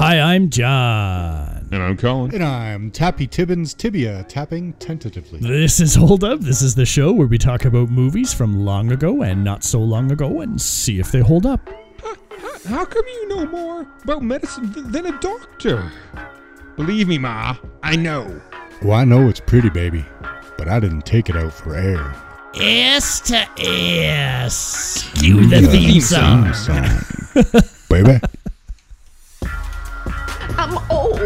Hi, I'm John. And I'm Colin. And I'm Tappy Tibbons Tibia, tapping tentatively. This is Hold Up. This is the show where we talk about movies from long ago and not so long ago and see if they hold up. How come you know more about medicine th- than a doctor? Believe me, Ma, I know. Well, I know it's pretty, baby, but I didn't take it out for air. S to S. Cue the theme song. baby. I'm old,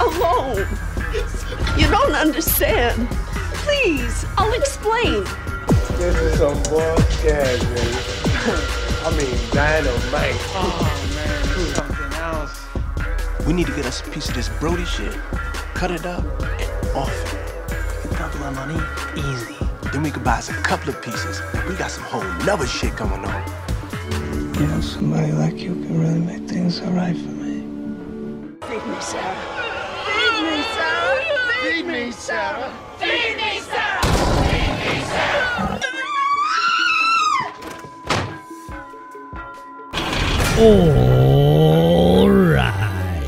alone. You don't understand. Please, I'll explain. This is some bullshit, baby. I mean, dynamite. Oh man, it's something else. We need to get us a piece of this Brody shit, cut it up, and off it. A couple of money, easy. Then we could buy us a couple of pieces. We got some whole nother shit going on. You know, somebody like you can really make things alright for me. Feed me, Sarah. Feed me, Sarah. Feed me, Sarah. Feed me, Sarah. All right.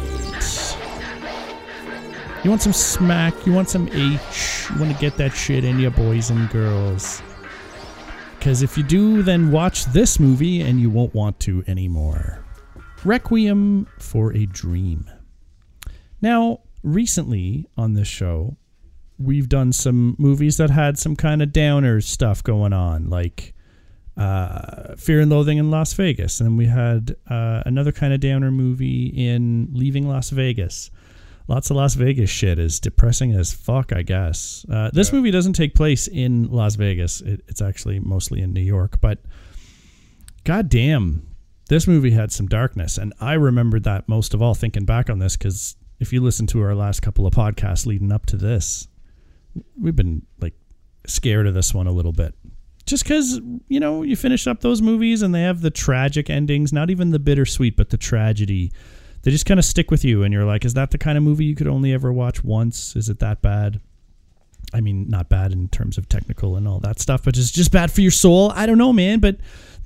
You want some smack? You want some H? You want to get that shit in you, boys and girls? Because if you do, then watch this movie and you won't want to anymore. Requiem for a Dream. Now, recently on this show, we've done some movies that had some kind of downer stuff going on, like uh, Fear and Loathing in Las Vegas. And then we had uh, another kind of downer movie in Leaving Las Vegas. Lots of Las Vegas shit is depressing as fuck, I guess. Uh, this movie doesn't take place in Las Vegas, it, it's actually mostly in New York, but goddamn, this movie had some darkness. And I remembered that most of all thinking back on this because if you listen to our last couple of podcasts leading up to this, we've been like scared of this one a little bit. Just because you know you finish up those movies and they have the tragic endings not even the bittersweet but the tragedy. They just kind of stick with you and you're like is that the kind of movie you could only ever watch once? Is it that bad? I mean not bad in terms of technical and all that stuff but just just bad for your soul? I don't know man but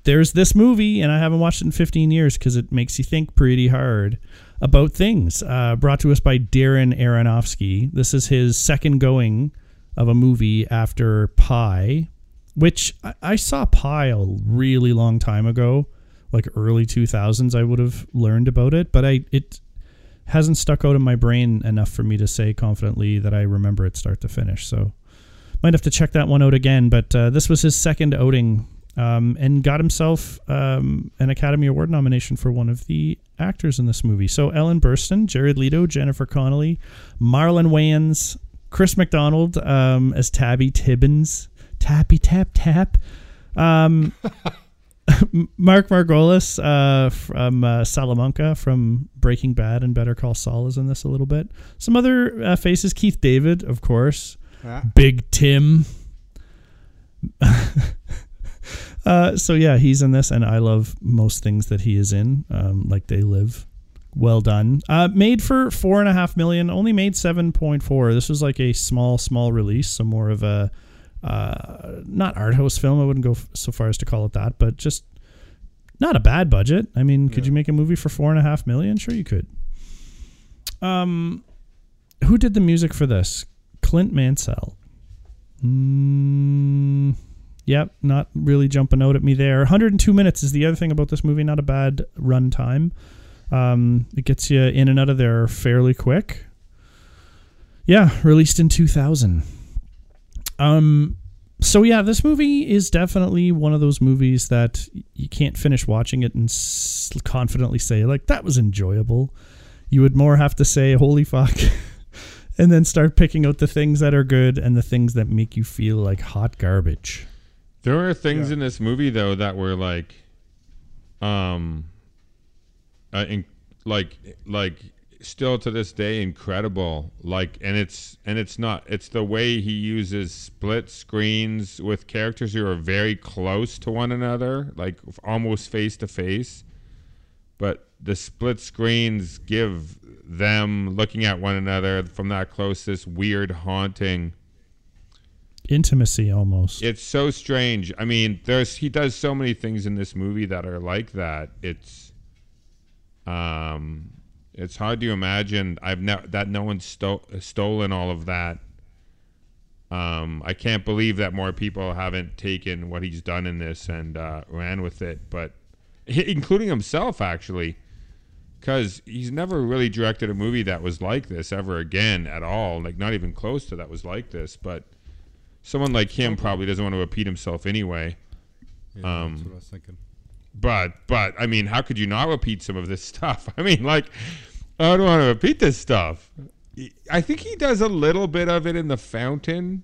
there's this movie and i haven't watched it in 15 years because it makes you think pretty hard about things uh, brought to us by darren aronofsky this is his second going of a movie after Pi which I, I saw Pi a really long time ago, like early 2000s. I would have learned about it, but I it hasn't stuck out in my brain enough for me to say confidently that I remember it start to finish. So might have to check that one out again. But uh, this was his second outing, um, and got himself um, an Academy Award nomination for one of the actors in this movie. So Ellen Burstyn, Jared Leto, Jennifer Connelly, Marlon Wayans, Chris McDonald um, as Tappy Tibbons tappy tap tap. Um, Mark Margolis uh, from uh, Salamanca from Breaking Bad and Better Call Saul is in this a little bit. Some other uh, faces: Keith David, of course, Yeah. Big Tim. uh, so yeah, he's in this, and I love most things that he is in. Um, like They Live. Well done. Uh, made for four and a half million. Only made seven point four. This was like a small, small release. So more of a uh, not art house film. I wouldn't go f- so far as to call it that, but just not a bad budget. I mean, could you make a movie for four and a half million? Sure, you could. Um, who did the music for this? Clint Mansell. Mm, yep, not really jumping out at me there. 102 minutes is the other thing about this movie. Not a bad run time. Um, it gets you in and out of there fairly quick. Yeah, released in 2000. Um, so yeah, this movie is definitely one of those movies that you can't finish watching it and s- confidently say like that was enjoyable. You would more have to say holy fuck, and then start picking out the things that are good and the things that make you feel like hot garbage. There are things Yeah. in this movie though that were like, um, uh, in, like like still to this day incredible. Like, and it's and it's not. It's the way he uses split screens with characters who are very close to one another, like almost face to face. But the split screens give them looking at one another from that close this weird haunting Intimacy almost. it's so strange. I mean, there's he does so many things in this movie that are like that. It's um it's hard to imagine. I've never that no one's sto- stolen all of that. Um, I can't believe that more people haven't taken what he's done in this and uh, ran with it, but including himself actually, because he's never really directed a movie that was like this ever again at all. Like not even close to that was like this. But someone like him probably doesn't want to repeat himself anyway. Yeah, Um, that's what I was thinking. But but I mean, how could you not repeat some of this stuff? I mean, like I don't want to repeat this stuff. I think he does a little bit of it in the fountain,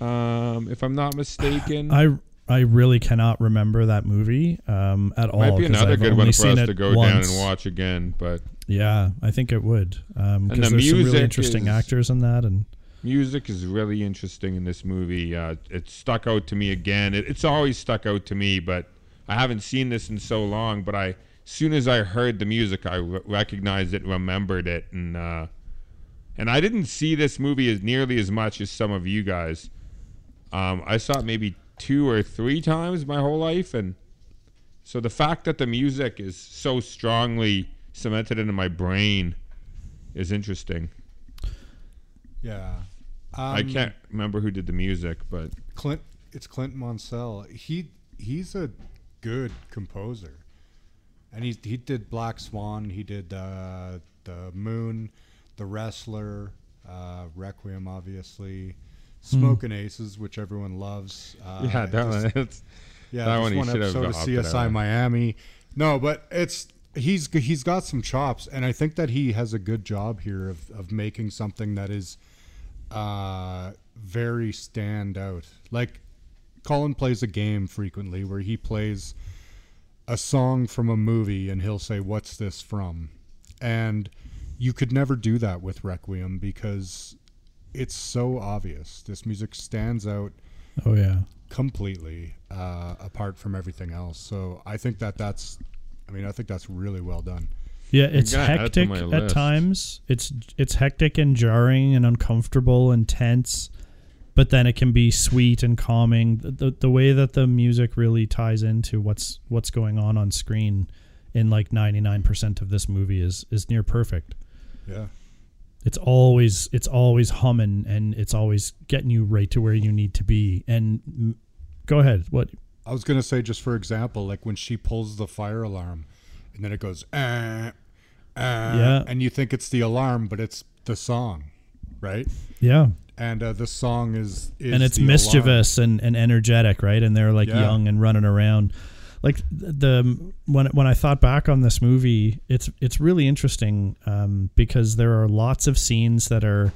um, if I'm not mistaken. I I really cannot remember that movie um, at all. Might be another I've good one for us to go once. down and watch again. But Yeah, I think it would. Um, the because there's some really interesting is- actors in that, and music is really interesting in this movie. Uh, it stuck out to me again. It, it's always stuck out to me, but I haven't seen this in so long. But I, as soon as I heard the music, I re- recognized it, remembered it, and uh, and I didn't see this movie as nearly as much as some of you guys. Um, I saw it maybe two or three times my whole life, and so the fact that the music is so strongly cemented into my brain is interesting. Yeah. Um, I can't remember who did the music, but Clint. It's Clint Mansell. He he's a good composer, and he he did Black Swan. He did uh, the Moon, the Wrestler, uh, Requiem, obviously, Smoking Aces, which everyone loves. Uh, yeah, that this- one. It's, Yeah, That one one should have episode of CSI. Miami. No, but it's he's he's got some chops, and I think that he has a good job here of of making something that is uh very stand out. Like Colin plays a game frequently where he plays a song from a movie and he'll say, "What's this from?" And you could never do that with Requiem because it's so obvious. This music stands out oh yeah, completely uh, apart from everything else. So I think that that's, I mean, I think that's really well done. Yeah. It's gotta add it to hectic at times. It's it's hectic and jarring and uncomfortable and tense, but then it can be sweet and calming. The, the the way that the music really ties into what's what's going on on screen in like ninety nine percent of this movie is is near perfect. Yeah. it's always it's always humming and it's always getting you right to where you need to be and go ahead what I was gonna say, just for example, like when she pulls the fire alarm, and then it goes, uh, uh, Yeah. and you think it's the alarm, but it's the song, right? yeah And uh, the song is, is and it's mischievous and, and energetic right and they're like Yeah. young and running around like the when when I thought back on this movie it's it's really interesting um, because there are lots of scenes that are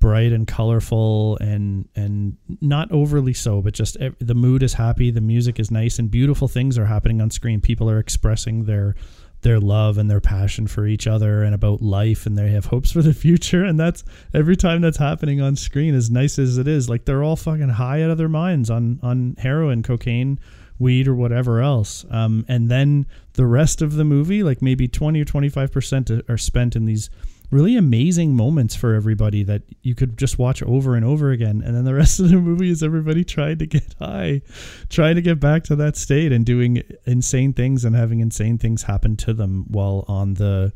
bright and colorful and and not overly so but just the mood is happy the music is nice and beautiful things are happening on screen people are expressing their their love and their passion for each other and about life and they have hopes for the future. And that's every time that's happening on screen as nice as it is like they're all fucking high out of their minds on on heroin cocaine weed or whatever else. Um, and then the rest of the movie like maybe 20 or 25 percent are spent in these really amazing moments for everybody that you could just watch over and over again and then the rest of the movie is everybody trying to get high trying to get back to that state and doing insane things and having insane things happen to them while on the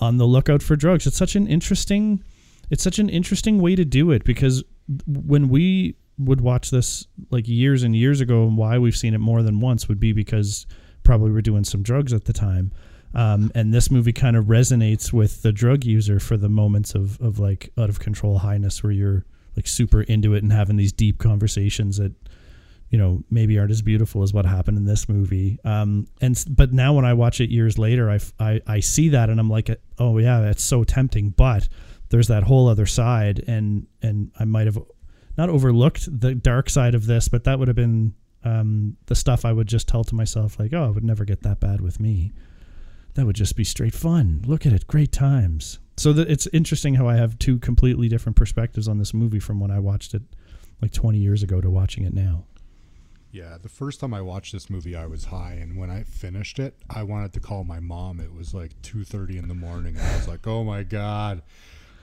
on the lookout for drugs. It's such an interesting it's such an interesting way to do it because when we would watch this like years and years ago and why we've seen it more than once would be because probably we're doing some drugs at the time um, and this movie kind of resonates with the drug user for the moments of, of like out of control highness where you're like super into it and having these deep conversations that you know maybe aren't as beautiful as what happened in this movie. Um and but now when i watch it years later I I see that and i'm like oh yeah it's so tempting but there's that whole other side and and i might have not overlooked the dark side of this but that would have been um the stuff i would just tell to myself like oh it would never get that bad with me that would just be straight fun look at it great times so that it's interesting how i have two completely different perspectives on this movie from when i watched it like 20 years ago to watching it now Yeah, the first time I watched this movie, I was high, and when I finished it, I wanted to call my mom. It was like two thirty in the morning, and I was like, "Oh my god,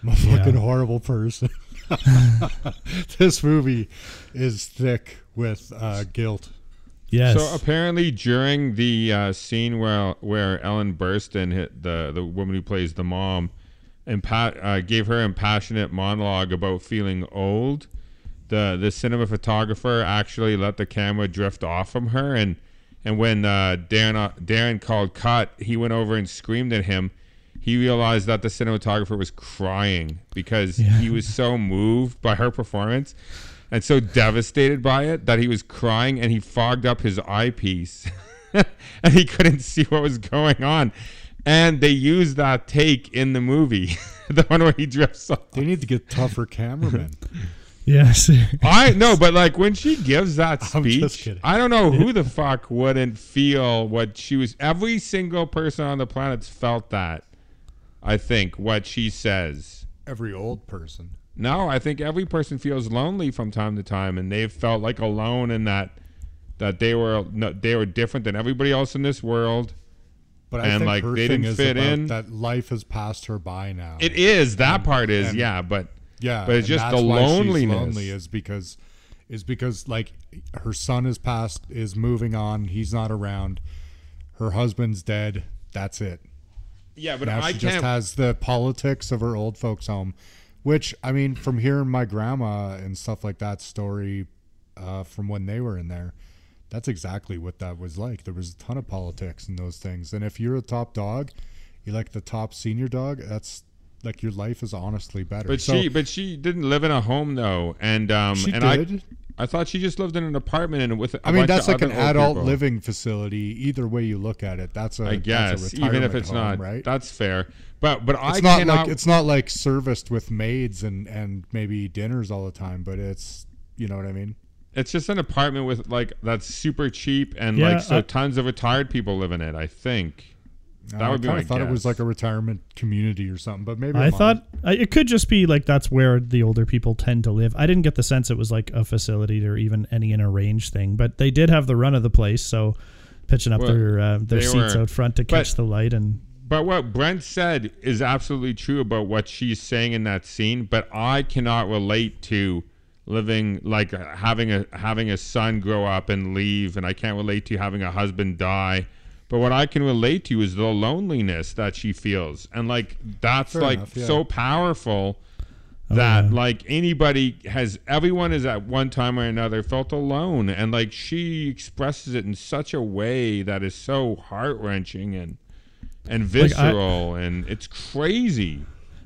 I'm a fucking Yeah. horrible person." this movie is thick with uh, guilt. Yes. So apparently, during the uh, scene where where Ellen Burstyn hit the the woman who plays the mom, and uh, gave her impassionate monologue about feeling old, the the cinematographer actually let the camera drift off from her, and and when uh, Darren uh, Darren called cut, he went over and screamed at him. He realized that the cinematographer was crying because Yeah. he was so moved by her performance and so devastated by it that he was crying and he fogged up his eyepiece and he couldn't see what was going on. And they used that take in the movie, the one where he drifts off. They need to get tougher cameramen. yes. I know, but like when she gives that speech. I don't know who the fuck wouldn't feel what she was. Every single person on the planet's felt that. I think what she says. Every old person. No, I think every person feels lonely from time to time, and they've felt like alone in that that they were no, they were different than everybody else in this world. But I And, think like, her they thing didn't is fit about in. that life has passed her by now. It is that part is and- yeah, but yeah, but it's and just the loneliness. lonely is because is because like her son is passed, is moving on. He's not around. Her husband's dead. That's it. yeah, but now I she can't. just has the politics of her old folks' home, which I mean, from hearing my grandma and stuff like that story uh, from when they were in there, that's exactly what that was like. There was a ton of politics and those things. And if you're a top dog, you're like the top senior dog. That's like your life is honestly better. but So- she but she didn't live in a home though, and um She and did. I I thought she just lived in an apartment and with. I I mean, that's like an adult living facility. Either way you look at it, that's a I that's a guess even if it's home, not right. That's fair, but but I it's not cannot. like it's not like serviced with maids and and maybe dinners all the time, but it's you know what I mean. It's just an apartment with like that's super cheap and Yeah, like so I- tons of retired people live in it. I think that Uh, would be I my kind of thought it was like a retirement community or something, but maybe I I'm thought I- it could just be like that's where the older people tend to live. I didn't get the sense it was like a facility or even any in a range thing, but they did have the run of the place, so pitching up Well, their uh, their seats were- out front to catch the light and But what Brent said is absolutely true about what she's saying in that scene. But I cannot relate to living like uh, having a having a son grow up and leave, and I can't relate to having a husband die. But what I can relate to is the loneliness that she feels, and like that's Fair like enough, yeah. so powerful that yeah. like anybody has everyone is at one time or another felt alone and like she expresses it in such a way that is so heart-wrenching and and Like, I- visceral and it's crazy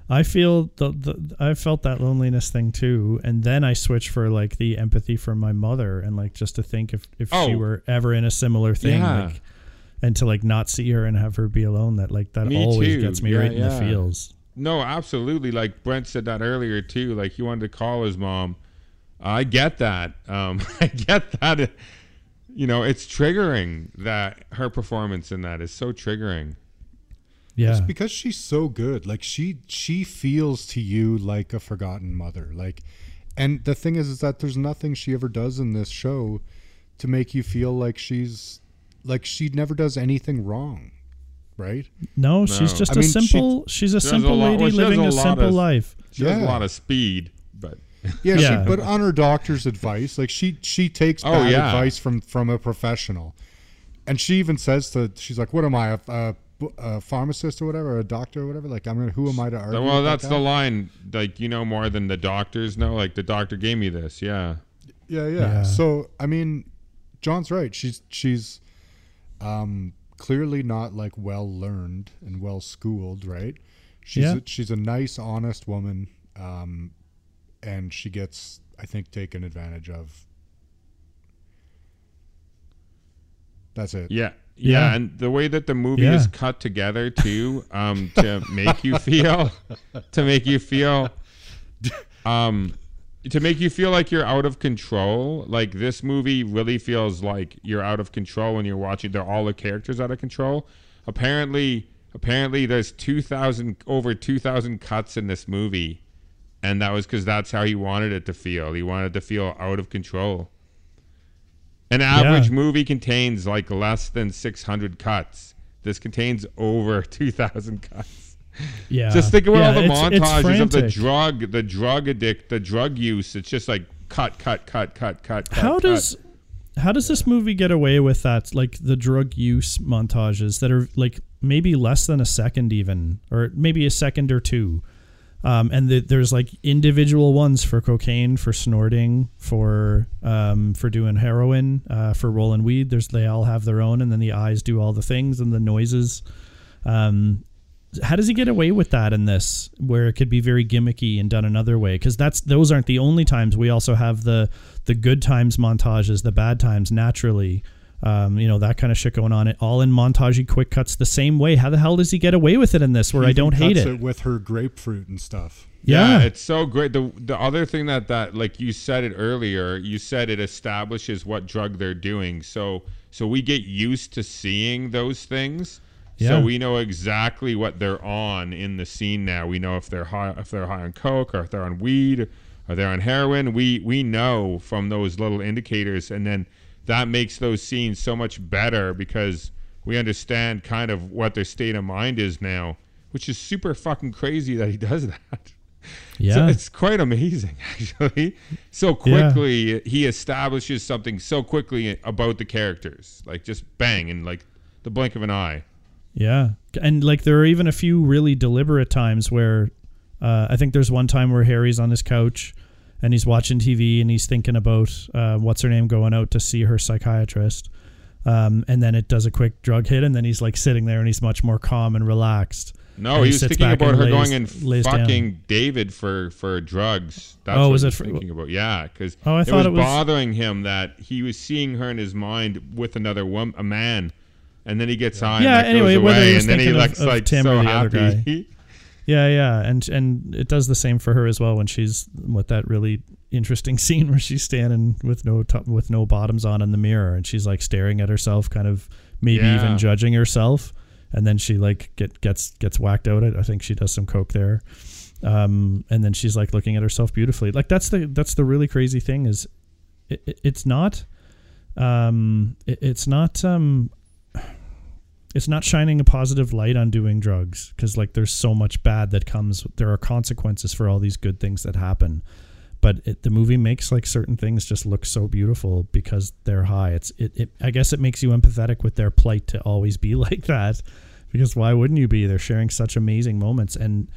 I feel the, the I felt that loneliness thing too, and then I switched for like the empathy from my mother, and like just to think if if she Oh. were ever in a similar thing, Yeah. like, and to like not see her and have her be alone, that like that Me always too. gets me Yeah, right in the feels. no absolutely like brent said that earlier too like he wanted to call his mom i get that um i get that you know it's triggering that her performance in that is so triggering Yeah, It's because she's so good. Like she she feels to you like a forgotten mother. Like and the thing is is that there's nothing she ever does in this show to make you feel like she's like she never does anything wrong. Right? no, she's No. just I a mean, she- simple. she's a She has a simple lot- lady well, she has living a a, lot simple of- life. she has a Yeah. lot of speed but Yeah, Yeah. She, but on her doctor's advice, like she she takes Oh, bad yeah. advice from from a professional, and she even says to she's like, "What am I, a, a, a pharmacist or whatever, a doctor or whatever? Like, I'm gonna who am I to argue?" well with that's that the guy?" line like you know more than the doctors know like the doctor gave me this yeah Yeah, yeah, Yeah. So I mean, John's right. She's she's um, clearly not like well learned and well schooled, right? She's Yeah. a, she's a nice, honest woman, um, and she gets, I think, taken advantage of. That's it. Yeah. Yeah, Yeah. and the way that the movie Yeah. is cut together too, um, to make you feel, to make you feel, um, to make you feel like you're out of control. Like this movie really feels like you're out of control when you're watching. They're all the characters out of control. Apparently, apparently, there's two thousand over two thousand cuts in this movie, and that was because that's how he wanted it to feel. He wanted it to feel out of control. An average Yeah. movie contains like less than 600 cuts. This contains over 2,000 cuts. Yeah, Just think about yeah, all the it's- it's montages of the drug, the drug addict, the drug use. It's just like cut, cut, cut, cut, cut. cut How cut. does How does this movie get away with that? Like the drug use montages that are like maybe less than a second, even, or maybe a second or two. Um, and the, there's like individual ones for cocaine, for snorting, for um, for doing heroin, uh, for rolling weed. There's they all have their own, and then the eyes do all the things and the noises. Um, how does he get away with that in this where it could be very gimmicky and done another way because that's those aren't the only times we also have the the good times montages the bad times naturally um, you know that kind of shit going on it all in montagey quick cuts the same way how the hell does he get away with it in this where He i don't hate cuts it, with her grapefruit and stuff. yeah, it's so great. The the other thing that that like you said it earlier, you said it establishes what drug they're doing. So so we get used to seeing those things. Yeah. So we know exactly what they're on in the scene now. We know if they're high if they're high on coke or if they're on weed or they're on heroin. We we know from those little indicators and then that makes those scenes so much better because we understand kind of what their state of mind is now, which is super fucking crazy that he does that. yeah So it's quite amazing, actually. So quickly, he establishes something so quickly about the characters, like just bang in like the blink of an eye. Yeah, and like there are even a few really deliberate times where uh, I think there's one time where Harry's on his couch and he's watching TV and he's thinking about uh, what's her name going out to see her psychiatrist, um, and then it does a quick drug hit and then he's like sitting there and he's much more calm and relaxed. No, And he was thinking about her lays- going and lays down. fucking David for for drugs. That's Oh, what was he it for- thinking about? Yeah, because Oh, I it thought was it was- bothering him that he was seeing her in his mind with another woman, a man, and then he gets high. Yeah, anyway, goes whether away, he was and then he of- looks of like Tim so or the other happy. Yeah, yeah, and and it does the same for her as well when she's with that really interesting scene where she's standing with no top, with no bottoms on in the mirror and she's like staring at herself, kind of maybe Yeah. even judging herself, and then she like get gets gets whacked out. I I think she does some coke there, um, and then she's like looking at herself beautifully. Like that's the that's the really crazy thing is, it, it- it's not, um, it, it's not um it's not shining a positive light on doing drugs because like there's so much bad that comes there are consequences for all these good things that happen but it, the movie makes like certain things just look so beautiful because they're high it's it, it i guess it makes you empathetic with their plight to always be like that because why wouldn't you be they're sharing such amazing moments and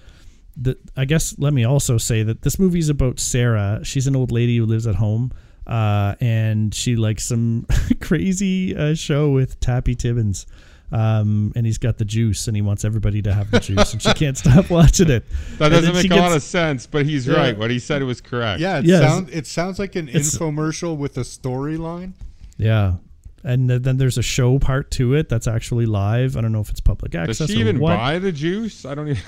the, I guess let me also say that this movie's about Sarah. She's an old lady who lives at home, uh, and she likes some crazy uh, show with Tappy Tibbons. Um, and he's got the juice, and he wants everybody to have the juice, and she can't stop watching it. That And doesn't then she make a lot of sense, but he's Yeah. right. What he said was correct. Yeah, it Yes. sounds it sounds like an It's- infomercial with a storyline. Yeah, and then there's a show part to it that's actually live. I don't know if it's public access. Does access she or even what. buy the juice? I don't even.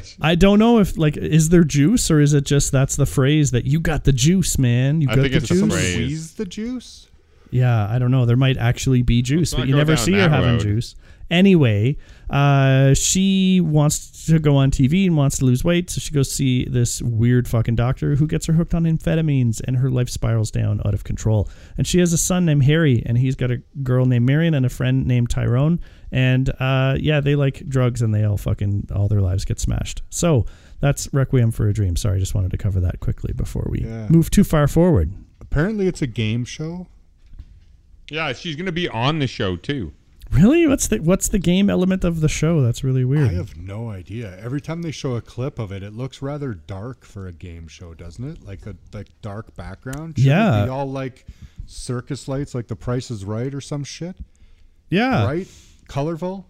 she- I don't know if like is there juice or is it just that's the phrase that you got the juice, man. You I got think the it's juice. Squeeze the juice. Yeah, I don't know. There might actually be juice, not but you never see her having road. juice. Anyway, uh, she wants to go on TV and wants to lose weight, so she goes see this weird fucking doctor who gets her hooked on amphetamines, and her life spirals down out of control. And she has a son named Harry, and he's got a girl named Marion and a friend named Tyrone. And uh, yeah, they like drugs, and they all fucking all their lives get smashed. So that's Requiem for a Dream. Sorry, I just wanted to cover that quickly before we Yeah. move too far forward. Apparently, it's a game show. yeah, she's gonna be on the show too. Really? What's the what's the game element of the show? That's really weird. I have no idea. Every time they show a clip of it, it looks rather dark for a game show, doesn't it? Like a like dark background. Shouldn't Yeah. it be all like circus lights, like The Price is Right or some shit. yeah. Right? Colorful.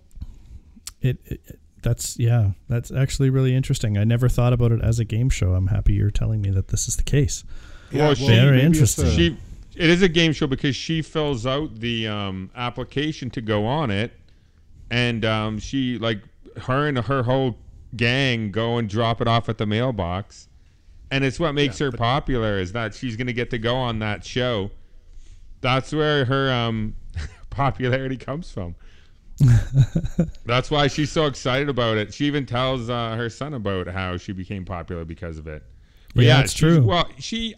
It, it that's yeah. That's actually really interesting. I never thought about it as a game show. I'm happy you're telling me that this is the case. Well, she- Very interesting. She, it is a game show because she fills out the um, application to go on it, and um, she like her and her whole gang go and drop it off at the mailbox, and it's what makes her popular is that she's gonna get to go on that show. That's where her um, popularity comes from. That's why she's so excited about it. She even tells uh, her son about how she became popular because of it. But Yeah, yeah, it's true. Well, she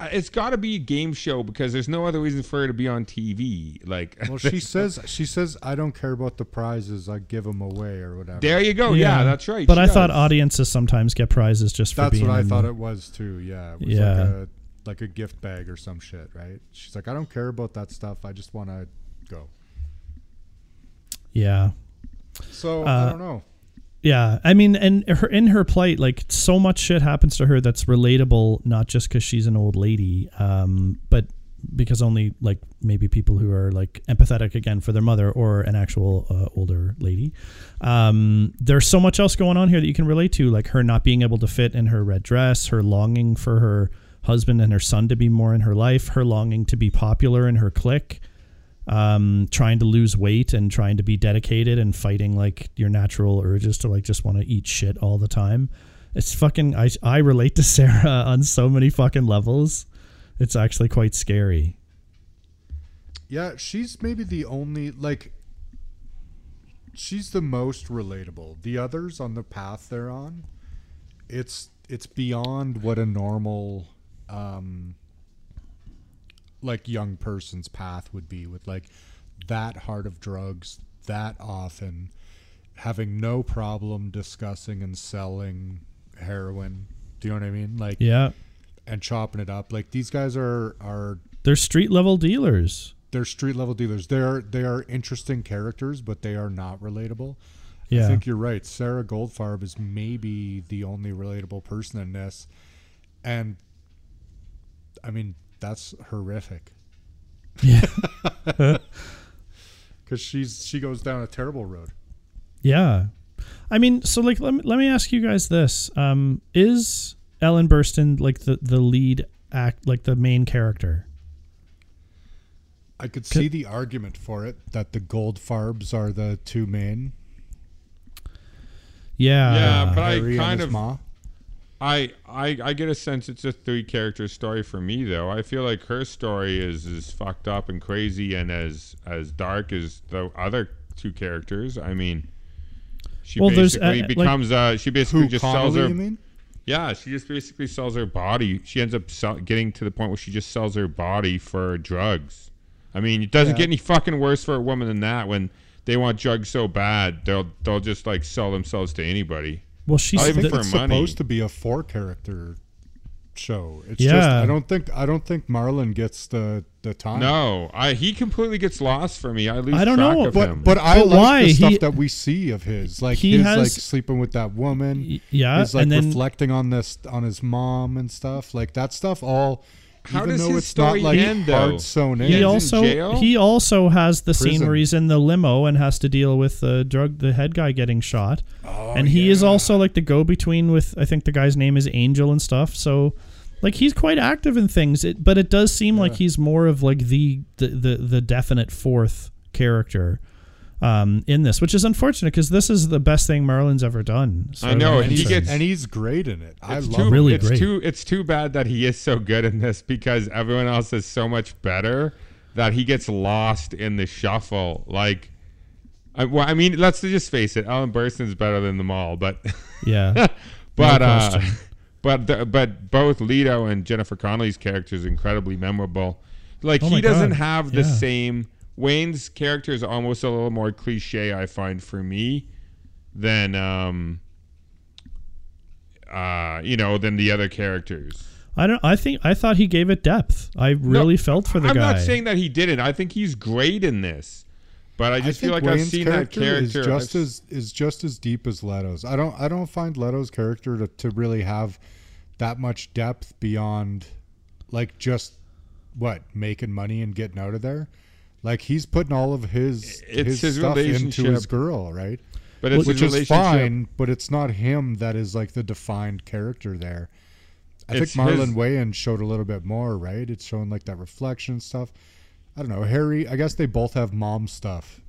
it's got to be a game show because there's no other reason for her to be on TV. Like, Well, she says she says I don't care about the prizes. I give them away or whatever. there you go. Yeah, that's right. But she I thought audiences sometimes get prizes just for That's being. what I thought it was too. Yeah. It was Yeah. Like a, like a gift bag or some shit, right? She's like, I don't care about that stuff. I just want to go. Yeah. So Uh, I don't know. Yeah, I mean, and her in her plight, like so much shit happens to her that's relatable, not just because she's an old lady, um, but because only like maybe people who are like empathetic again for their mother or an actual uh, older lady. Um, there's so much else going on here that you can relate to, like her not being able to fit in her red dress, her longing for her husband and her son to be more in her life, her longing to be popular in her clique um, trying to lose weight and trying to be dedicated and fighting like your natural urges to like just want to eat shit all the time. It's fucking. I I relate to Sarah on so many fucking levels. It's actually quite scary. Yeah, she's maybe the only like. She's the most relatable. The others on the path they're on, it's it's beyond what a normal, um, like young person's path would be with like that hard of drugs that often, having no problem discussing and selling heroin. Do you know what I mean? Like Yeah, and chopping it up. Like these guys are are they're street level dealers. they're street level dealers. They're they are interesting characters, but they are not relatable. yeah. I think you're right. Sarah Goldfarb is maybe the only relatable person in this, and I mean that's horrific yeah, because she's she goes down a terrible road. yeah. I mean, so like, let me let me ask you guys this: um, Is Ellen Burstyn like the the lead act, like the main character? I could see the argument for it that the Goldfarbs are the two main. Yeah, Yeah, but I Harry and kind of- ma. I, I I get a sense it's a three character story for me though. I feel like her story is as fucked up and crazy and as as dark as the other two characters. I mean, she Well, basically uh, like- becomes uh she basically Who just sells her You mean? yeah she just basically sells her body. She ends up sell, getting to the point where she just sells her body for drugs. I mean, it doesn't Yeah. get any fucking worse for a woman than that when they want drugs so bad they'll they'll just like sell themselves to anybody. Well, she's I I think for it's money. supposed to be a four character show. It's just Yeah. I don't think I don't think Marlon gets the the time. No, I he completely gets lost for me. I lose I don't track know, of But him. but I But like why? the stuff He- that we see of his, like He his has- like sleeping with that woman. Yeah, his like and then- reflecting on this on his mom and stuff. Like that stuff all. How even does though his it's story not like end, though? hard sewn in. He he also he also has the scene Prison. where he's in the limo and has to deal with the drug the head guy getting shot. Oh, and he is also like the go between with i think the guy's name is angel and stuff. So like he's quite active in things. It, but it does seem like he's more of like the the the, the definite fourth character um, in this, which is unfortunate because this is the best thing Marlon's ever done. as I know, and he gets- and he's great in it. I it's love too, it. Really it's great. too it's too bad that he is so good in this because everyone else is so much better that he gets lost in the shuffle. Like, I, well, I mean, let's just face it, Ellen Burstyn's better than them all, but yeah, but No uh, but the, but both Leto and Jennifer Connelly's characters are incredibly memorable. Like Oh he doesn't God, have the yeah. same Wayans' character is almost a little more cliche I find for me than um uh you know than the other characters. I don't. I think I thought he gave it depth. I really felt for the I'm guy. not saying that he didn't. I think he's great in this. But I I just think feel like I've Wayans' seen that character. is just I've- as is just as deep as Leto's. I don't I don't find Leto's character to, to really have that much depth beyond like just what making money and getting out of there. Like he's putting all of his It's his, his stuff into his girl, right? but it's Which is fine, but it's not him that is like the defined character there. I It's think Marlon his- Wayans showed a little bit more, right? It's showing like that reflection stuff. I don't know. Harry, I guess they both have mom stuff.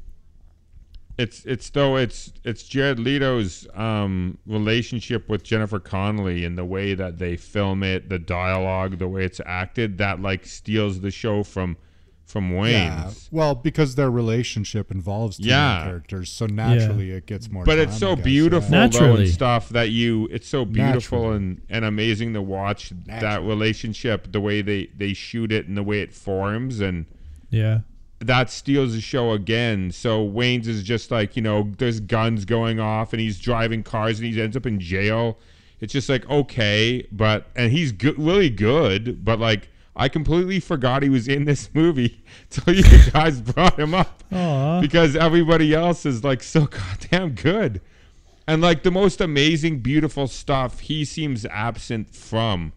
it's it's though it's it's Jared Leto's um, relationship with Jennifer Connelly and the way that they film it, the dialogue, the way it's acted, that like steals the show from from Yeah. Well, because their relationship involves two Yeah. characters, so naturally it gets more. But time, it's so guess, beautiful yeah. though Naturally. and stuff that you it's so beautiful Naturally. and, and amazing to watch that relationship, the way they, they shoot it and the way it forms and Yeah. that steals the show again. So Wayans' is just like, you know, there's guns going off and he's driving cars and he ends up in jail. it's just like okay, but and he's good, really good, but like I completely forgot he was in this movie till you guys brought him up Aw. because everybody else is like so goddamn good. And like the most amazing, beautiful stuff, he seems absent from,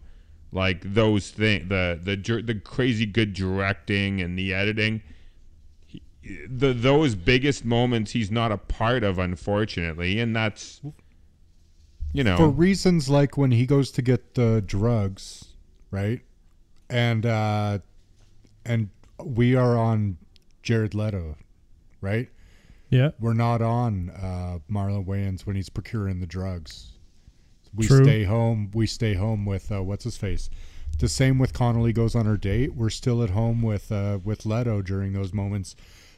like those things, the the dir- the crazy good directing and the editing. He, the those biggest moments, he's not a part of, unfortunately, and that's, you know, for reasons like when he goes to get the drugs, right? And uh and we are on Jared Leto, right? Yeah. We're not on uh Marlon Wayans when he's procuring the drugs. We True. stay home. We stay home with uh, what's his face. The same with Connelly goes on her date. We're still at home with uh, with Leto during those moments,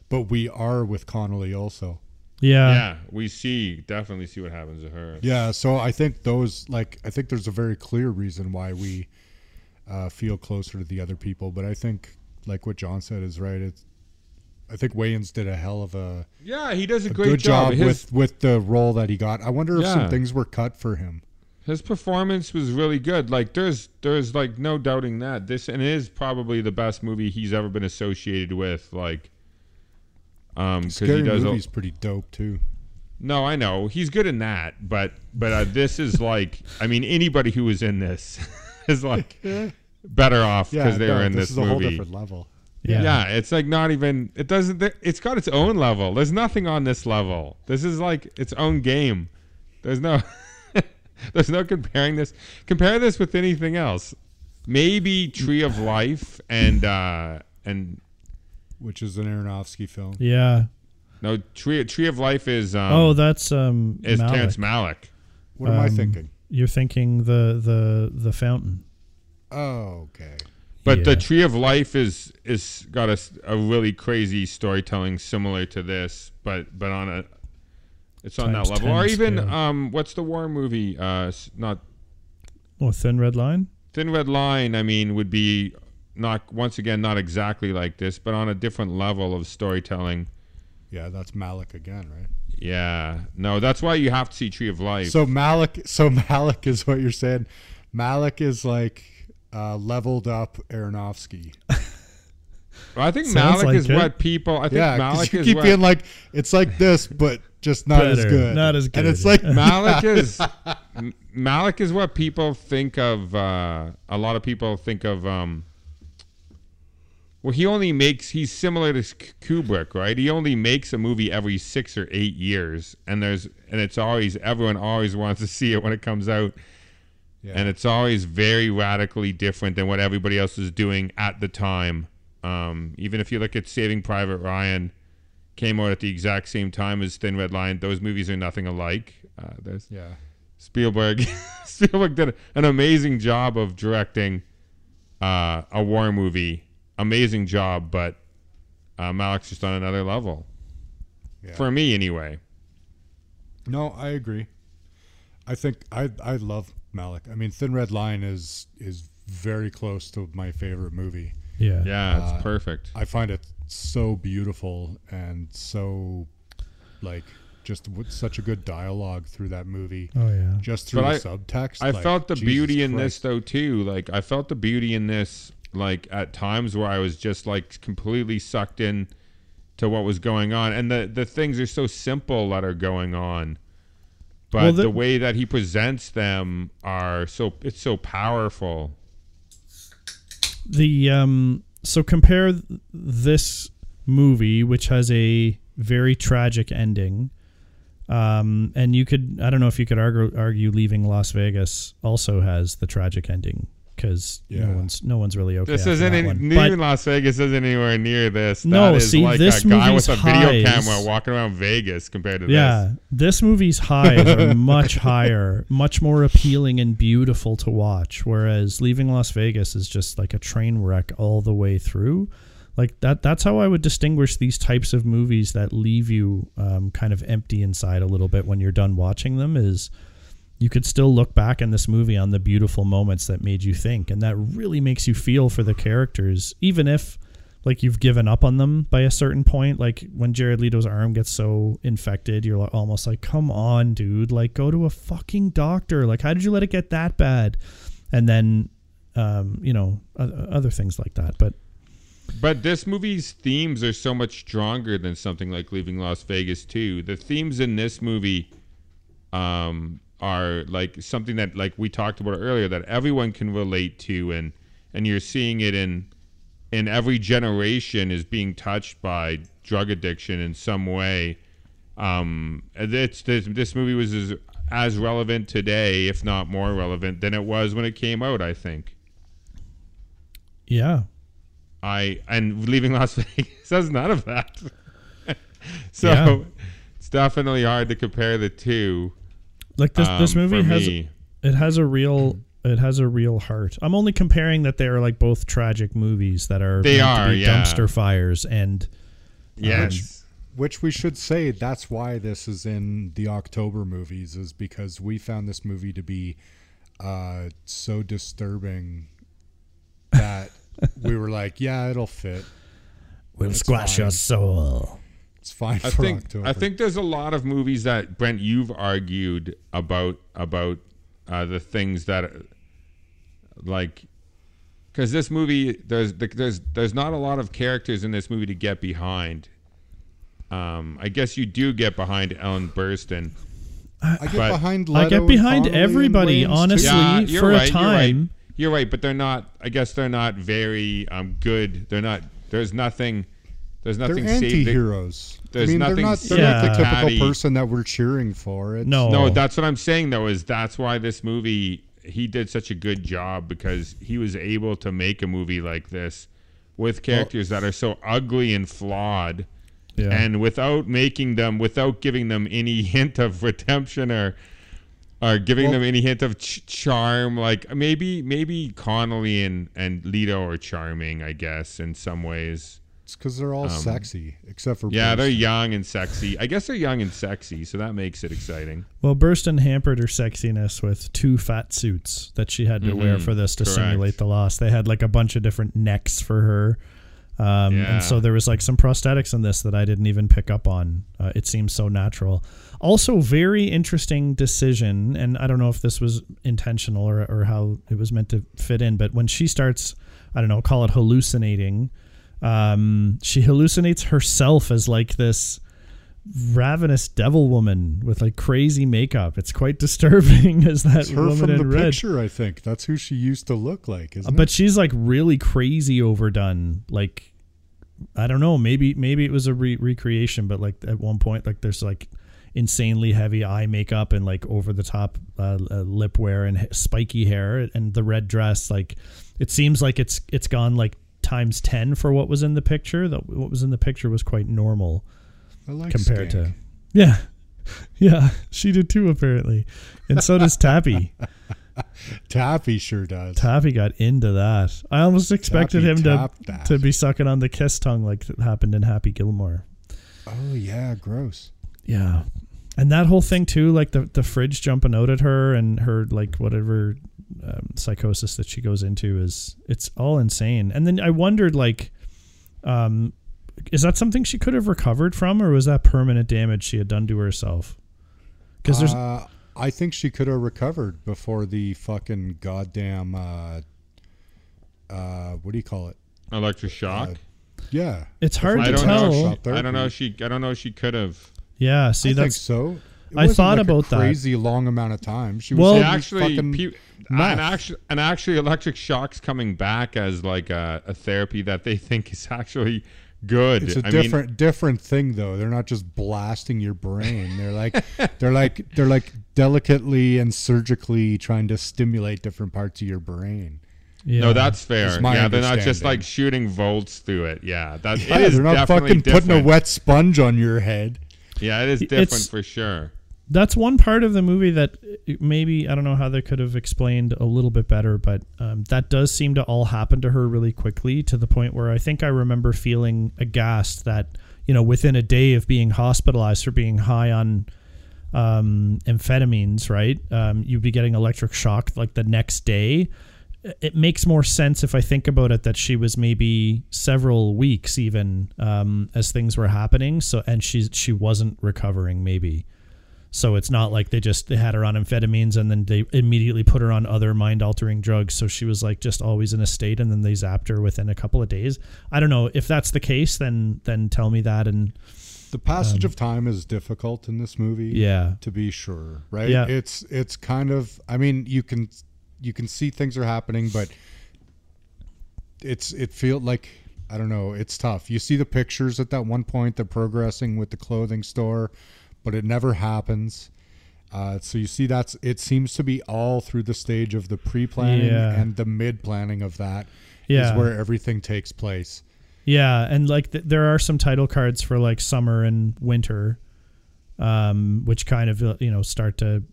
but we are with Connelly also. Yeah. yeah, we see definitely see what happens to her. Yeah, so I think those like I think there's a very clear reason why we uh, feel closer to the other people, but I think like what John said is right. It's I think Wayans did a hell of a, yeah, he does a, a great good job, His, with with the role that he got. I wonder if Yeah. some things were cut for him. His performance was really good. Like there's there's like no doubting that this and it is probably the best movie he's ever been associated with. Like, um, because he does. movie's A, pretty dope too. no, I know he's good in that, but but uh, this is like I mean anybody who was in this is like better off Yeah, because they no, were in this this, is a whole movie. different level. Yeah. Yeah. it's like not even. It doesn't. It's got its own level. There's nothing on this level. This is like its own game. There's no. there's no comparing this. Compare this with anything else. Maybe Tree of Life and uh and Which is an Aronofsky film. Yeah. no Tree Tree of Life is um oh, that's um is Malick. Terrence Malick. What am I Um, thinking? You're thinking the the the fountain. Oh, okay. But Yeah. the Tree of Life is is got a really crazy storytelling similar to this, but but on a it's on Times that level. Or even scale. um what's the war movie? Uh not Oh, Thin Red Line. Thin Red Line, I mean, would be not once again not exactly like this, but on a different level of storytelling. Yeah, that's Malick again, right? Yeah. No, that's why you have to see Tree of Life. So Malick, so Malick is what you're saying. Malick is like uh, leveled up Aronofsky. I think Sounds Malick like is it. what people I think Yeah, 'cause Malick you is keep what being like, it's like this, but just not as good. not as good. And it's like Malick is Malick is what people think of. Uh, a lot of people think of. Um, well, he only makes. He's similar to Kubrick, right? He only makes a movie every six or eight years, and there's and it's always everyone always wants to see it when it comes out, Yeah. and it's always very radically different than what everybody else is doing at the time. Um, even if you look at Saving Private Ryan, came out at the exact same time as Thin Red Line. Those movies are nothing alike. Uh, there's yeah. Spielberg. Spielberg did an amazing job of directing uh, a war movie. Amazing job, but uh, Malick's just on another level. Yeah. For me, anyway. No, I agree. I think I I love Malick. I mean, Thin Red Line is is very close to my favorite movie. Yeah. Yeah, it's Uh, perfect. I find it so beautiful and so like just with such a good dialogue through that movie. Oh yeah. Just through But the I- subtext. I like, felt the Jesus beauty in this though too. Like I felt the beauty in this like at times where I was just like completely sucked in to what was going on and the the things are so simple that are going on. But Well, the, the- way that he presents them are so it's so powerful. the um so compare this movie which has a very tragic ending um and you could i don't know if you could argue argue leaving las vegas also has the tragic ending because Yeah. no one's no one's really okay This isn't that any, one. even But Las Vegas isn't anywhere near this. No, that is see, like this a guy with movie's a video highs- camera walking around Vegas compared to yeah this. this movie's highs are much higher much more appealing and beautiful to watch whereas leaving las vegas is just like a train wreck all the way through like that that's how i would distinguish these types of movies that leave you um, kind of empty inside a little bit when you're done watching them is you could still look back in this movie on the beautiful moments that made you think and that really makes you feel for the characters even if like you've given up on them by a certain point. Like when Jared Leto's arm gets so infected, you're almost like, come on, dude, like go to a fucking doctor. Like, how did you let it get that bad? And then, um, you know, other things like that. But But this movie's themes are so much stronger than something like Leaving Las Vegas 2. The themes in this movie um, are like something that like we talked about earlier that everyone can relate to and and you're seeing it in in every generation is being touched by drug addiction in some way. Um, it's this this movie was as, as relevant today, if not more relevant, than it was when it came out. I think. yeah, I and leaving Las Vegas has none of that. so Yeah. it's definitely hard to compare the two. Like this this um, movie has me. it has a real it has a real heart. I'm only comparing that they are like both tragic movies that are They meant to are, be yeah. dumpster fires and yes. Which we should say that's why this is in the October movies is because we found this movie to be uh, so disturbing that we were like, yeah, it'll fit. We'll It's squash your soul. It's fine I think October. I think there's a lot of movies that Brent you've argued about about uh, the things that like because this movie there's there's there's not a lot of characters in this movie to get behind. Um, I guess you do get behind Ellen Burstyn. I get but- behind. I get behind and everybody, honestly. Yeah, you're for a right. You're right. time- You're right, but they're not. I guess they're not very um good. They're not. There's nothing. There's They're nothing. saved- anti-heroes. I there's mean, they're not. They're not the typical Patty- person that we're cheering for. It's, No. No, that's what I'm saying though. Is that's why this movie he did such a good job because he was able to make a movie like this with characters that are so ugly and flawed, Yeah. and without making them, without giving them any hint of redemption or. Or giving Well- them any hint of ch- charm, like maybe maybe Connelly and and Leto are charming, I guess, in some ways. It's because they're all sexy, except for Um, Yeah, they're young and sexy. I guess they're young and sexy, so that makes it exciting. Well, Burstyn hampered her sexiness with two fat suits that she had to wear Mhm, for this to correct. simulate the loss. They had like a bunch of different necks for her. Um, Yeah. And so there was like some prosthetics in this that I didn't even pick up on. Uh, it seems so natural. Also, very interesting decision. And I don't know if this was intentional or, or how it was meant to fit in, but when she starts, I don't know, call it hallucinating, um, she hallucinates herself as like this ravenous devil woman with like crazy makeup. It's quite disturbing as that It's her woman from in the red. picture. I think that's who she used to look like. Isn't But it? she's like really crazy overdone. Like I don't know, maybe maybe it was a re- recreation, but like at one point, like there's like insanely heavy eye makeup and like over the top uh, uh, lip wear and h- spiky hair and the red dress. Like it seems like it's it's gone like times ten for what was in the picture. That what was in the picture was quite normal I like compared Skank. to yeah yeah she did too apparently and so does tappy Tappy sure does. tappy got into that i almost expected Tappy him to that. to be sucking on the kiss tongue like it happened in happy gilmore oh yeah, gross. yeah and that whole thing too like the, the fridge jumping out at her and her like whatever um, psychosis that she goes into is it's all insane and then i wondered like um is that something she could have recovered from or was that permanent damage she had done to herself because there's Uh, I think she could have recovered before the fucking goddamn. Uh, uh, what do you call it? Electric shock. Uh, Yeah, It's hard Before to I don't tell. know. shot She, I don't know. if She. I don't know. if She could have. yeah see I think that's so. It I thought like about a that. crazy long amount of time. She was Well- taking actually, fucking pe- and actually, and actually, electric shock's coming back as like a, a therapy that they think is actually good. It's a I mean, different different thing though. They're not just blasting your brain. They're like they're like they're like delicately and surgically trying to stimulate different parts of your brain. yeah. No, that's fair. Yeah, they're not just like shooting volts through it. Yeah, that's Yeah, they're not definitely fucking putting a wet sponge on your head. Yeah, it is It's- different for sure. That's one part of the movie that uh, maybe I don't know how they could have explained a little bit better, but um, that does seem to all happen to her really quickly to the point where I think I remember feeling aghast that you know within a day of being hospitalized for being high on um, amphetamines, right? Um, you'd be getting electric shock like the next day. it makes more sense if I think about it that she was maybe several weeks even um, as things were happening. So and she she wasn't recovering maybe. So it's not like they just they had her on amphetamines and then they immediately put her on other mind altering drugs. So she was like just always in a state and then they zapped her within a couple of days. I don't know if that's the case. Then then tell me that and The passage of time is difficult in this movie. Um, Yeah. to be sure, right? Yeah. It's it's kind of. I mean, you can you can see things are happening, but it's it feel like I don't know. It's tough. You see the pictures at that one point. They're progressing with the clothing store, but it never happens. Uh, so you see that's it seems to be all through the stage of the pre-planning Yeah. and the mid-planning of that is Yeah. where everything takes place. Yeah, and like th- there are some title cards for like summer and winter, um, which kind of uh, you know start to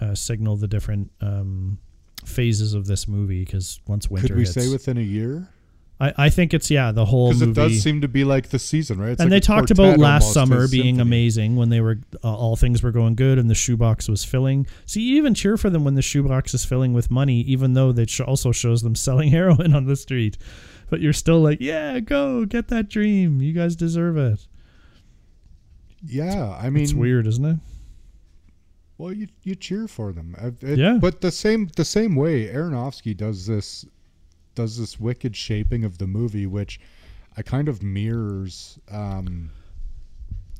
uh, signal the different um, phases of this movie. Because once winter Could we hits, say within a year? I, I think it's yeah the whole Because it does seem to be like the season, right? It's and like they talked about last summer being amazing when they were uh, all things were going good and the shoebox was filling. See, you even cheer for them when the shoebox is filling with money, even though that also shows them selling heroin on the street. But you're still like, yeah, go get that dream. You guys deserve it. Yeah, I mean, it's weird, isn't it? Well, you you cheer for them, it- Yeah. But the same the same way Aronofsky does this does this wicked shaping of the movie, which I kind of mirrors. Um,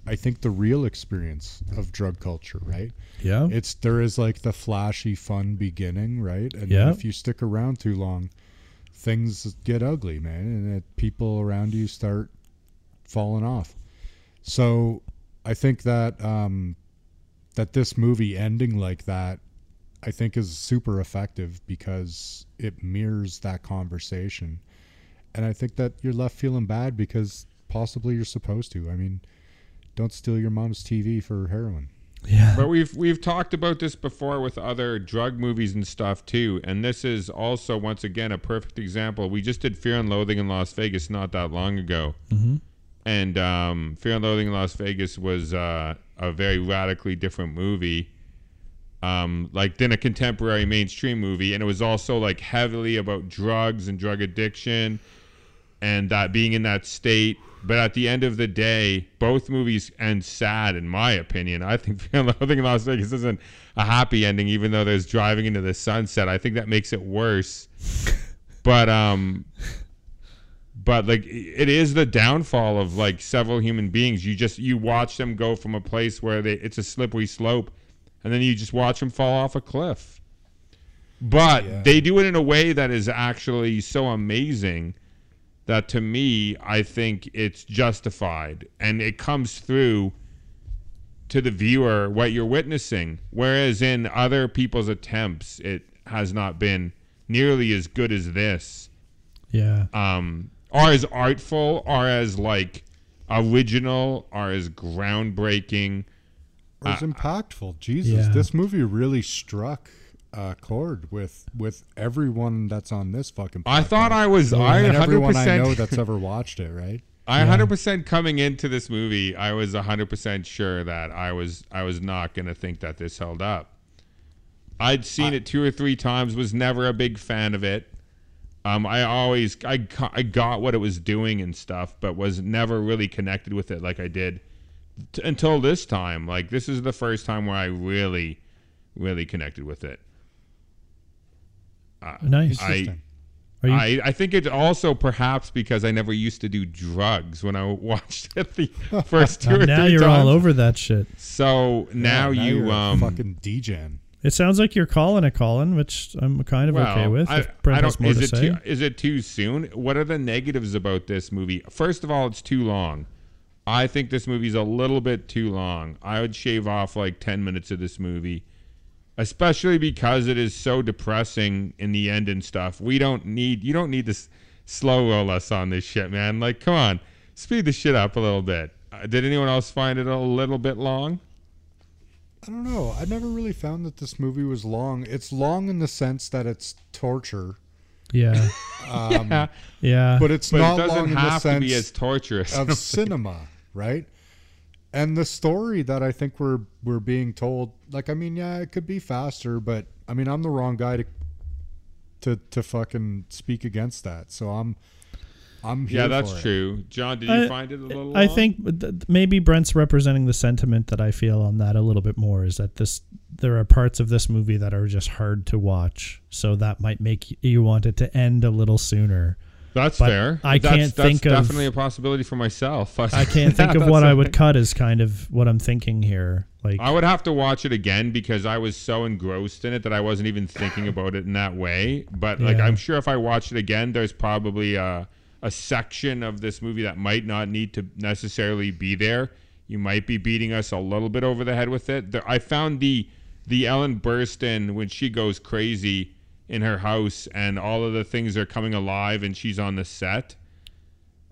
I think the real experience of drug culture, right? Yeah. It's there is like the flashy, fun beginning, right? And Yeah. if you stick around too long, things get ugly, man, and it, people around you start falling off. So I think that um, that this movie ending like that, I think, is super effective because it mirrors that conversation, and I think that you're left feeling bad because possibly you're supposed to. I mean, don't steal your mom's TV for heroin. Yeah. But we've we've talked about this before with other drug movies and stuff too, and this is also once again a perfect example. We just did Fear and Loathing in Las Vegas not that long ago, Mhm. and um, Fear and Loathing in Las Vegas was uh, a very radically different movie, um, like than a contemporary mainstream movie, and it was also like heavily about drugs and drug addiction, and that being in that state. But at the end of the day, both movies end sad, in my opinion. I think Loathing in Las Vegas isn't a happy ending, even though there's driving into the sunset. I think that makes it worse. but um, but like it is the downfall of like several human beings. You just you watch them go from a place where they it's a slippery slope, and then you just watch them fall off a cliff. But they do it in a way that is actually so amazing that to me, I think it's justified and it comes through to the viewer what you're witnessing. Whereas in other people's attempts, it has not been nearly as good as this. Yeah. Um, are as artful, are as like original, are as groundbreaking. It was Uh, impactful. Jesus, yeah. this movie really struck a chord with with everyone that's on this fucking. I thought I was. I and 100% I know that's ever watched it, right? I 100% coming into this movie, I was 100% sure that I was I was not going to think that this held up. I'd seen it two or three times, was never a big fan of it. Um, I always I, I got what it was doing and stuff, but was never really connected with it like I did t- until this time. Like this is the first time where I really, really connected with it. Uh, Nice. I, Are you- I, I think it's also perhaps because I never used to do drugs when I watched it the first two or now three you're times. all over that shit. So now Yeah, you you're a um fucking DJen. It sounds like you're calling it, Colin, which I'm kind of well, okay with. I, if I don't. Is to it say. too, is it too soon? What are the negatives about this movie? First of all, it's too long. I think this movie's a little bit too long. I would shave off like ten minutes of this movie, especially because it is so depressing in the end and stuff. We don't need. You don't need to slow roll us on this shit, man. Like, come on, speed the shit up a little bit. Uh, did anyone else find it a little bit long? I don't know. I never really found that this movie was long. It's long in the sense that it's torture, yeah. um, Yeah, Yeah. but it's but not it doesn't long in the have to sense be as torturous. of cinema, right? And the story that I think we're we're being told, like, I mean, yeah, it could be faster, but I mean, I'm the wrong guy to to to fucking speak against that. So I'm I'm here Yeah, that's for it. true. John, did you I- find it a little? I long? think th- maybe Brent's representing the sentiment that I feel on that a little bit more. Is that this there are parts of this movie that are just hard to watch, so that might make you want it to end a little sooner. that's but fair. I that's, can't that's think of- definitely a possibility for myself. I can't think of what I okay. would cut as kind of what I'm thinking here. Like, I would have to watch it again because I was so engrossed in it that I wasn't even thinking about it in that way. But like, Yeah. I'm sure if I watched it again, there's probably a, a section of this movie that might not need to necessarily be there. You might be beating us a little bit over the head with it. I found the the Ellen Burstyn when she goes crazy in her house and all of the things are coming alive and she's on the set.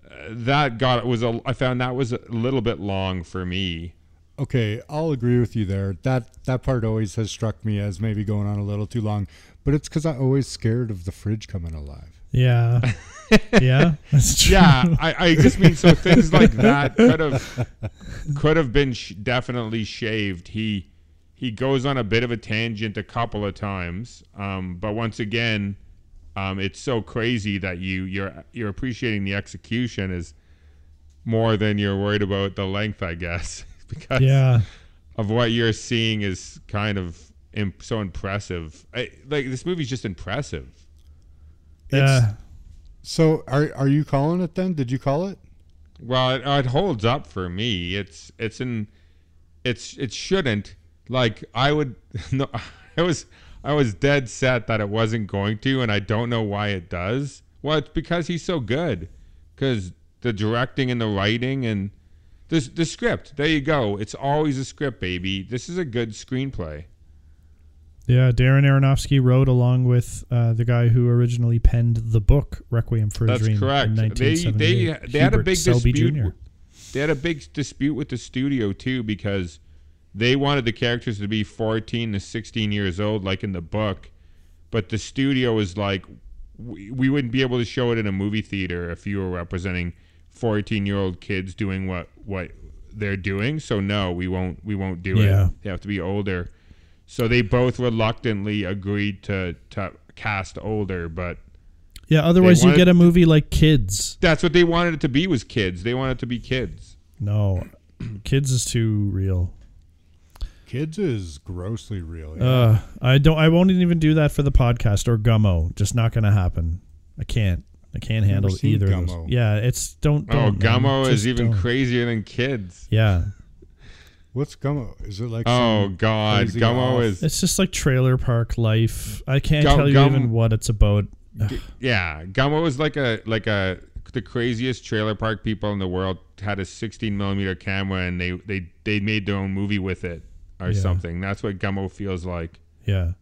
Uh, that got was a. I found that was a little bit long for me. Okay, I'll agree with you there. That that part always has struck me as maybe going on a little too long, but it's because I'm always scared of the fridge coming alive. Yeah, yeah, that's true. Yeah, I, I just mean so things like that could have could have been sh- definitely shaved. He he goes on a bit of a tangent a couple of times, um, but once again, um, it's so crazy that you you're you're appreciating the execution is more than you're worried about the length, I guess, because yeah. of what you're seeing is kind of imp- so impressive. I, like this movie's just impressive. Yeah, So are are you calling it then? Did you call it? Well, it, it holds up for me. It's it's in it's it shouldn't. Like I would no I was I was dead set that it wasn't going to and I don't know why it does. Well, it's because he's so good. Cuz the directing and the writing and the the script. There you go. It's always a script, baby. This is a good screenplay. Yeah. Darren Aronofsky wrote along with uh, the guy who originally penned the book Requiem for a That's Dream. correct. In They they 1978. they had a big Selby dispute. Jr. They had a big dispute with the studio too because they wanted the characters to be 14 to 16 years old, like in the book, but the studio was like, we, we wouldn't be able to show it in a movie theater if you were representing 14 year old kids doing what what they're doing. So no, we won't we won't do Yeah. it. They have to be older. So they both reluctantly agreed to to cast older, but Yeah, otherwise you get a movie like Kids. that's what they wanted it to be was kids. They wanted it to be kids. No, Kids is too real. Kids is grossly real. yeah. Uh, I don't. I won't even do that for the podcast or Gummo. Just not going to happen. I can't. I can't handle seen either of Gummo. those. Yeah, it's don't. Oh, don't, man. Gummo is Just even don't. crazier than kids. Yeah, What's Gummo? Is it like? Oh God, crazy Gummo off- is it's just like trailer park life. I can't Gum- tell you Gum- even what it's about. yeah. Gummo is like a like a the craziest trailer park people in the world had a 16 millimeter camera and they they they made their own movie with it or Yeah. something. That's what Gummo feels like. Yeah,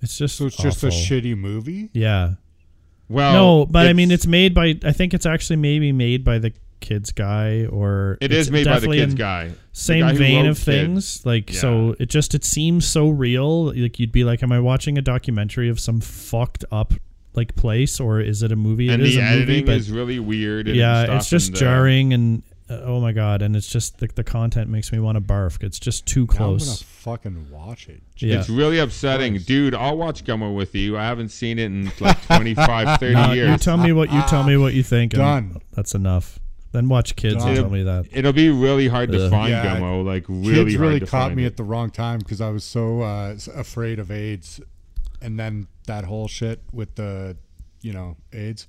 it's just. So it's just a shitty movie. Yeah. Well, no, but I mean, it's made by. I think it's actually maybe made by the kids guy, or it's is made by the kids guy. Same guy vein wrote of Kids. things, like so. It just it seems so real. Like you'd be like, "Am I watching a documentary of some fucked up like place, or is it a movie?" and it is the a movie, editing but is really weird. And yeah, it's just and the- jarring and uh, oh my god, and it's just the, the content makes me want to barf. It's just too Now I'm gonna close. fucking watch it. Yeah. It's really upsetting, Christ. dude. I'll watch Gummo with you. I haven't seen it in like 25, 30 No, years. you tell me what you tell me what you think. and Done. That's enough. Then watch kids Done. and tell me that. It'll be really hard to Ugh. find Yeah, Gummo. Like really Kids hard really to caught find me it. at the wrong time because I was so uh, afraid of AIDS, and then that whole shit with the, you know, AIDS.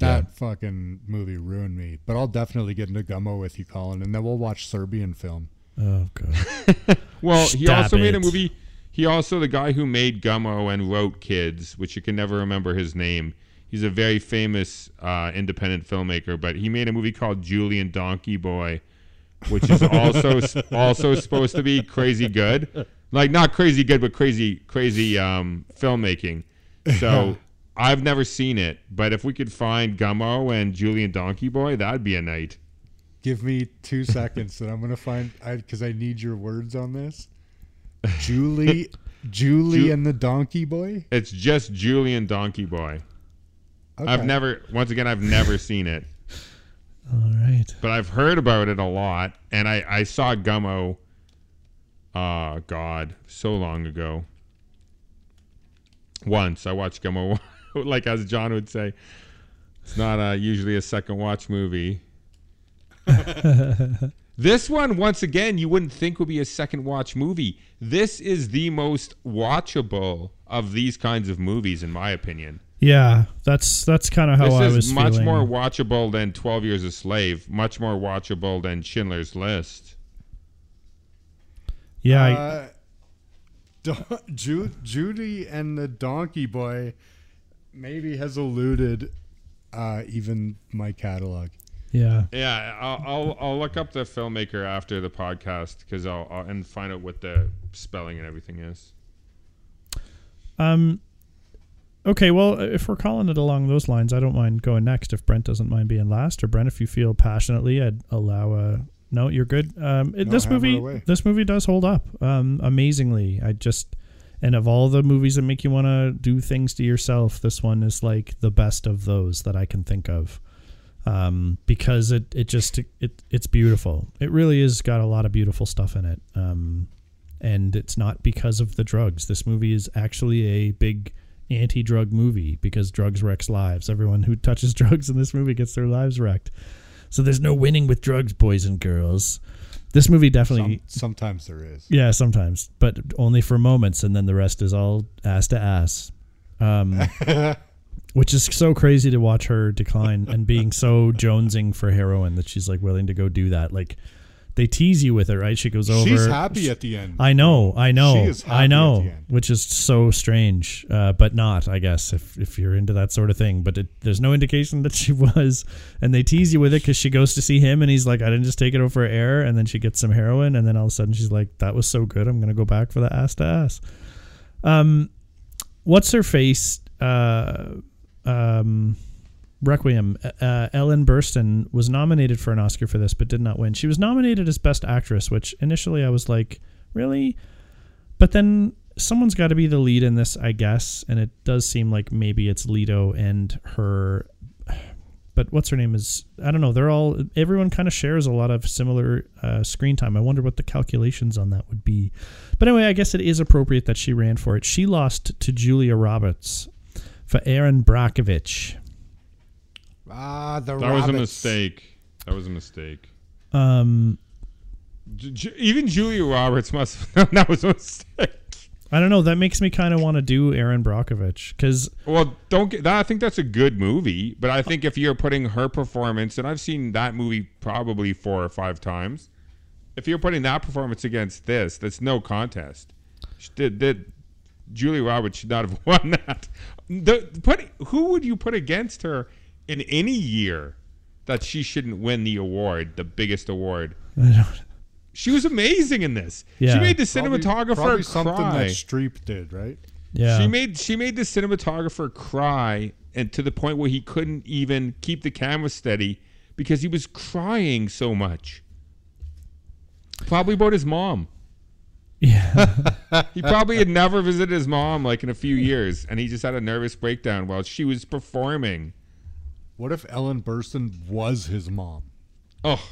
That fucking movie ruined me. But I'll definitely get into Gummo with you, Colin, and then we'll watch Serbian film. Oh god. Well, he Stop also made a movie. He also the guy who made Gummo and wrote Kids, which you can never remember his name. He's a very famous uh, independent filmmaker, but he made a movie called Julien Donkey Boy, which is also also supposed to be crazy good. Like not crazy good, but crazy crazy um, filmmaking. So I've never seen it, but if we could find Gummo and Julien Donkey Boy, that'd be a night. Give me two seconds, and I'm gonna find I because I, need your words on this. Julie, Julie, Ju- and the Donkey Boy. It's just Julien Donkey Boy. I've never, once again, I've never seen it, All right. but I've heard about it a lot, and I I saw Gummo. Uh God, so long ago. Once I watched Gummo, like as John would say, it's not uh, usually a second watch movie. this one, once again, you wouldn't think would be a second watch movie. This is the most watchable of these kinds of movies, in my opinion. Yeah, that's that's kind of how this I is was much feeling. more watchable than Twelve Years a Slave. Much more watchable than Schindler's List. yeah, I- Uh, Don- Ju- Judy and the Donkey Boy maybe has eluded uh, even my catalog. yeah. Yeah, I'll, I'll I'll look up the filmmaker after the podcast because I'll, I'll and find out what the spelling and everything is. Um. Okay, well, if we're calling it along those lines, I don't mind going next. If Brent doesn't mind being last, or Brent, if you feel passionately, I'd allow a. No, you're good. Um, No, this movie, this movie does hold up. Um, amazingly. I just, and of all the movies that make you want to do things to yourself, this one is like the best of those that I can think of. Um, because it it just it it's beautiful. It really is got a lot of beautiful stuff in it. Um, and it's not because of the drugs. This movie is actually a big anti-drug movie because drugs wrecks lives. Everyone who touches drugs in this movie gets their lives wrecked. So there's no winning with drugs, boys and girls. This movie definitely Some, sometimes there is. yeah, sometimes, but only for moments, and then the rest is all ass to ass. Um, which is so crazy to watch her decline and being so jonesing for heroin that she's like willing to go do that. Like they tease you with it, right? She goes over. She's happy at the end. I know, I know, She is happy I at know, the end. which is so strange, uh, but not, I guess, if if you're into that sort of thing. But it, there's no indication that she was, and they tease you with it because she goes to see him, and he's like, "I didn't just take it over air," and then she gets some heroin, and then all of a sudden she's like, "That was so good, I'm gonna go back for the ass to ass." Um, what's her face? Uh, um, Requiem. Uh, Ellen Burstyn was nominated for an Oscar for this, but did not win. She was nominated as Best Actress, which initially I was like, really? But then someone's got to be the lead in this, I guess, and it does seem like maybe it's Leto and her. But what's her name is I don't know. They're all everyone kind of shares a lot of similar uh, screen time. I wonder what the calculations on that would be. But anyway, I guess it is appropriate that she ran for it. She lost to Julia Roberts for Erin Brockovich. Ah, the That was a mistake. That was a mistake. Um, J- Ju- even Julia Roberts must have known that was a mistake. I don't know. That makes me kind of want to do Erin Brockovich because Well, don't get that. I think that's a good movie, but I think if you're putting her performance, and I've seen that movie probably four or five times, if you're putting that performance against this, that's no contest. She did, did Julie Roberts should not have won that. The, put who would you put against her in any year that she shouldn't win the award, the biggest award? I don't. She was amazing in this. Yeah. She made the Probably- cinematographer probably something cry. that Streep did, right? Yeah, She made she made the cinematographer cry and to the point where he couldn't even keep the camera steady because he was crying so much. Probably about his mom. yeah. He probably had never visited his mom like in a few years and he just had a nervous breakdown while she was performing. What if Ellen Burstyn was his mom? Oh,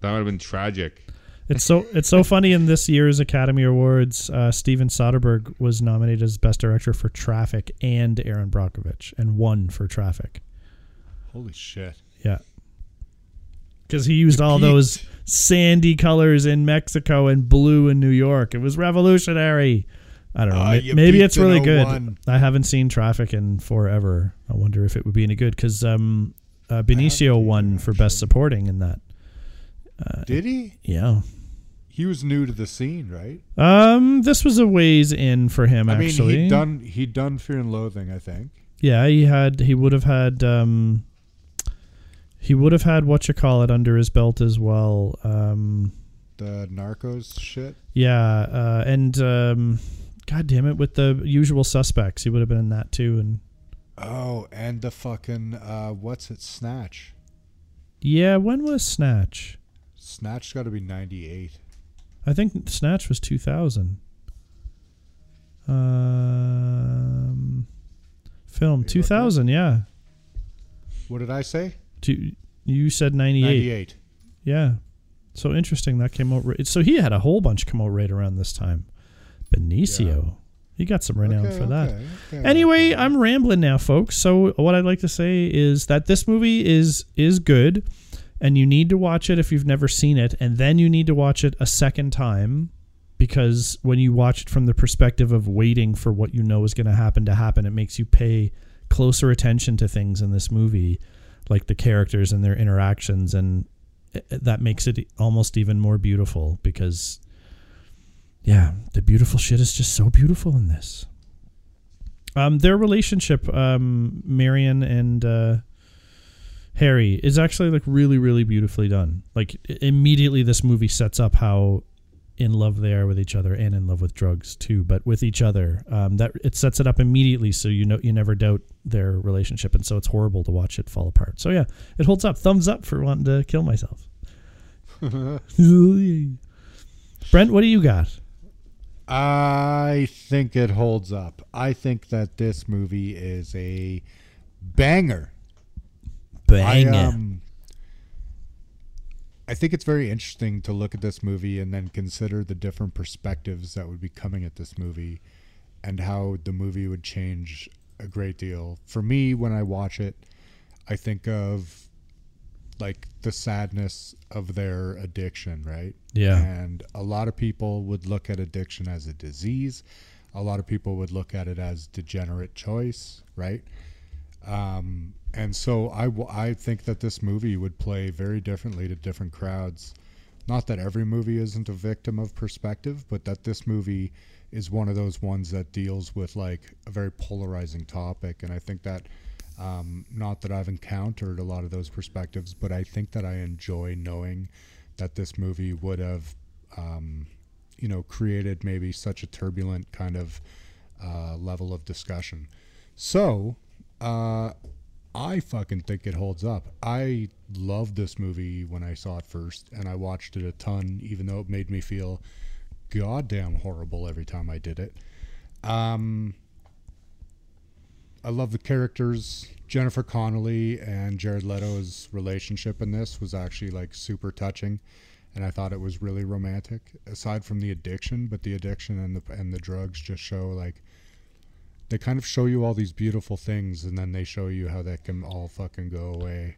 that would have been tragic. It's so it's so funny. In this year's Academy Awards, uh, Steven Soderbergh was nominated as Best Director for Traffic and Erin Brockovich, and won for Traffic. Holy shit! Yeah, because he used all those sandy colors in Mexico and blue in New York. It was revolutionary. I don't know. You maybe it's really good. I haven't seen Traffic in forever. I wonder if it would be any good because um, uh, Benicio won for Best Supporting in that. Did he? Yeah. He was new to the scene, right? Um, this was a ways in for him. I mean, Actually, he'd done he'd done Fear and Loathing, I think. Yeah, he had. He would have had. Um, he would have had what you call it under his belt as well. Um, The Narcos shit. yeah, uh, and um, God damn it, with the usual suspects, he would have been in that too. And Oh, and the fucking uh, what's it? Snatch. yeah, when was Snatch? Snatch got to be ninety eight. I think Snatch was two thousand. Um, film two thousand. Yeah, What did I say? two, you said ninety Ninety eight. eight. Yeah. So interesting that came out. Right, so he had a whole bunch come out right around this time. Benicio. He got some renown Okay, for that. okay, okay, Anyway. I'm rambling now, folks. So what I'd like to say is that this movie is is good, and you need to watch it if you've never seen it, and then you need to watch it a second time because when you watch it from the perspective of waiting for what you know is going to happen to happen, it makes you pay closer attention to things in this movie, like the characters and their interactions, and eh, eh, that makes it almost even more beautiful because. Yeah, the beautiful shit is just so beautiful in this. Um, their relationship, um, Marion and uh, Harry, is actually like really, really beautifully done. Like immediately, this movie sets up how in love they are with each other and in love with drugs too, but with each other. Um, that it sets it up immediately, so you know you never doubt their relationship, and so it's horrible to watch it fall apart. So yeah, it holds up. Thumbs up for wanting to kill myself. Brent, what do you got? I think it holds up. I think that this movie is a banger. I, um, I think it's very interesting to look at this movie and then consider the different perspectives that would be coming at this movie and how the movie would change a great deal. For me, when I watch it, I think of like the sadness of their addiction, right? Yeah. And a lot of people would look at addiction as a disease. A lot of people would look at it as degenerate choice, right? Um, and so I, w- I think that this movie would play very differently to different crowds. Not that every movie isn't a victim of perspective, but that this movie is one of those ones that deals with like a very polarizing topic. And I think that, um, not that I've encountered a lot of those perspectives, but I think that I enjoy knowing that this movie would have, um, you know, created maybe such a turbulent kind of uh, level of discussion. So, uh, I fucking think it holds up. I loved this movie when I saw it first, and I watched it a ton, even though it made me feel goddamn horrible every time I did it. Um, I love the characters. Jennifer Connelly and Jared Leto's relationship in this was actually like super touching, and I thought it was really romantic. Aside from the addiction, but the addiction and the and the drugs just show like they kind of show you all these beautiful things, and then they show you how that can all fucking go away.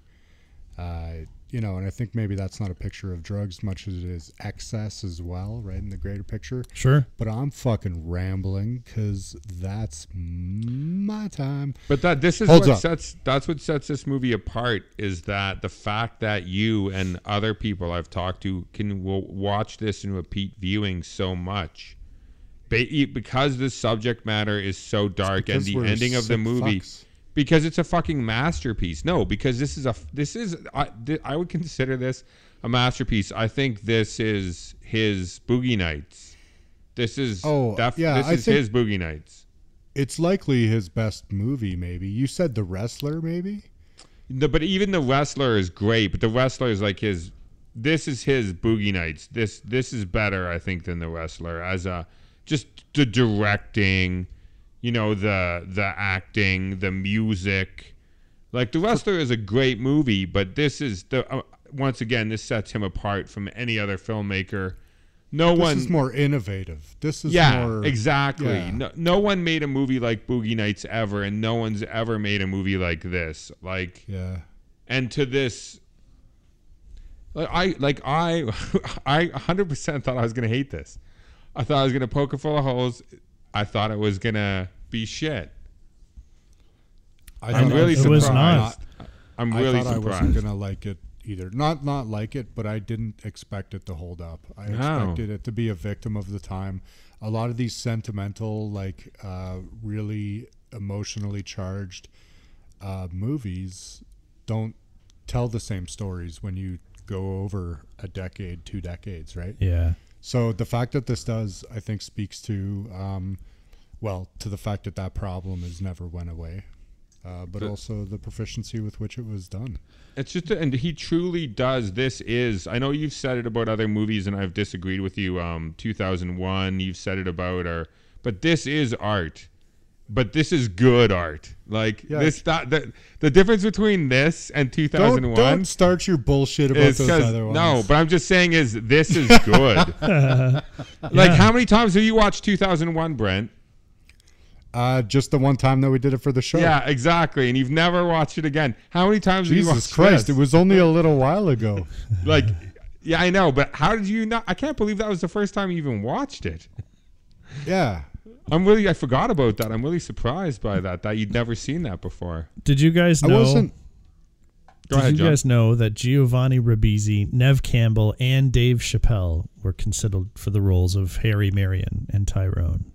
Uh, you know, and I think maybe that's not a picture of drugs much as it is excess as well, right? In the greater picture. Sure. But I'm fucking rambling because that's my time. But that this is Holds what up. sets that's what sets this movie apart is that the fact that you and other people I've talked to can will watch this and repeat viewing so much. Because the subject matter is so dark and the ending of the movie fucks. Because it's a fucking masterpiece. No, because this is a this is I, th- I would consider this a masterpiece. I think this is his Boogie Nights. This is Oh, def- yeah, this I is his Boogie Nights. It's likely his best movie, maybe. You said The Wrestler, maybe? The, but even the wrestler is great. But the wrestler is like his. This is his boogie nights. This this is better, I think, than the wrestler as a just the directing, you know, the the acting, the music. Like the wrestler is a great movie, but this is the uh, once again this sets him apart from any other filmmaker. No This one is more innovative. This is yeah, more exactly. yeah. No, no one made a movie like Boogie Nights ever, and no one's ever made a movie like this. Like, Yeah. and to this, like I, like I, I 100% thought I was gonna hate this. I thought I was gonna poke it full of holes. I thought it was gonna be shit. I I'm really It was surprised. not. I'm really I really thought I wasn't gonna like it either. Not not like it, but I didn't expect it to hold up. I No. expected it to be a victim of the time. A lot of these sentimental, like uh, really emotionally charged uh, movies, don't tell the same stories when you go over a decade, two decades, right? Yeah. So the fact that this does, I think, speaks to, um, well, to the fact that that problem has never went away, uh, but also the proficiency with which it was done. It's just, and he truly does. This is. I know you've said it about other movies, and I've disagreed with you. Um, 2001. You've said it about our, but this is art. But this is good art. Like Yeah. this. That, the the difference between this and Don't, 2001 don't start your bullshit about those other ones. no. But I'm just saying is this is good. like Yeah. how many times have you watched 2001, Brent? Uh, just the one time that we did it for the show. Yeah, exactly. And you've never watched it again. How many times have you Jesus watched Christ! this? It was only a little while ago. like, yeah, I know, but how did you not? I can't believe that was the first time you even watched it. Yeah. I'm really, I forgot about that. I'm really surprised by that. That you'd never seen that before. Did you guys know? I know? wasn't. Go did ahead, you John. guys know that Giovanni Ribisi, Neve Campbell, and Dave Chappelle were considered for the roles of Harry, Marion, and Tyrone?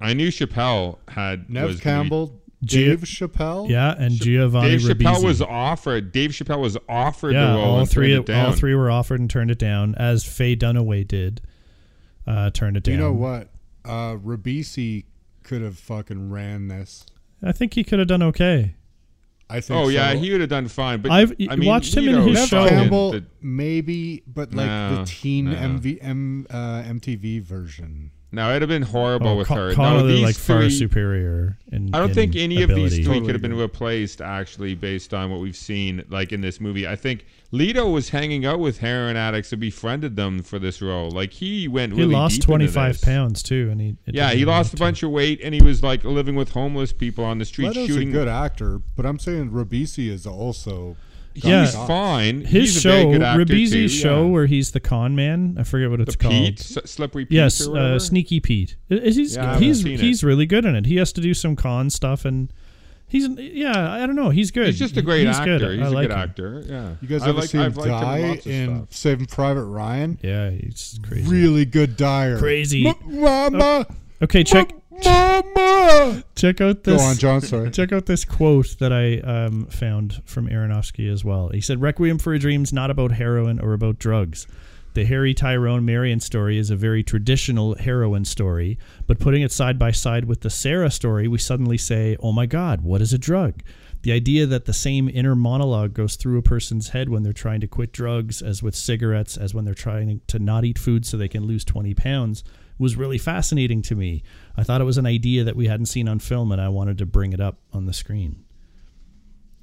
I knew Chappelle had Neve was Campbell, Gia- Dave Chappelle. Yeah, and Giovanni Dave Chappelle Ribisi. was offered. Dave Chappelle was offered yeah, the role all and three, it down. all three were offered and turned it down, as Faye Dunaway did. Uh, turned it down. You know what? Uh, Ribisi could have fucking ran this. I think he could have done okay. I think. Oh yeah, he would have done fine. But I've- I mean, watched him in his was show. Campbell, the- maybe, but like No, the teen no. MV, M, uh, MTV version. No, it'd have been horrible Oh, with Con- her. Connelly, no, these like far three, superior. In, I don't in think any of these three Totally could have been replaced actually based on what we've seen like in this movie. I think Leto was hanging out with heroin addicts and befriended them for this role. Like he went He really lost deep into twenty five pounds too, and he Yeah, he lost a have to. bunch of weight and he was like living with homeless people on the street Leto's shooting. a good actor, but I'm saying Ribisi is also. Got Yeah. He's shots. fine. His He's show, good actor Ribisi's show, yeah. where he's the con man. I forget what it's the called. Pete, S- slippery Pete. Yes, or uh, Sneaky Pete. Is- He's Yeah, I haven't he's it. he's really good in it. He has to do some con stuff, and he's yeah. I don't know. He's good. He's just a great He's actor. good. He's I a like good him. actor. Yeah. You guys I ever like, see him I've liked him die in stuff. Saving Private Ryan? Yeah, he's crazy. Really good dyer. Crazy. M- mama, Okay, check mama. check out this. Go on, John. Sorry. Check out this quote that I um, found from Aronofsky as well. He said, "Requiem for a Dream's not about heroin or about drugs. The Harry Tyrone Marion story is a very traditional heroin story, but putting it side by side with the Sarah story, we suddenly say, "Oh my God, what is a drug?" The idea that the same inner monologue goes through a person's head when they're trying to quit drugs, as with cigarettes, as when they're trying to not eat food so they can lose 20 pounds, was really fascinating to me. I thought it was an idea that we hadn't seen on film, and I wanted to bring it up on the screen.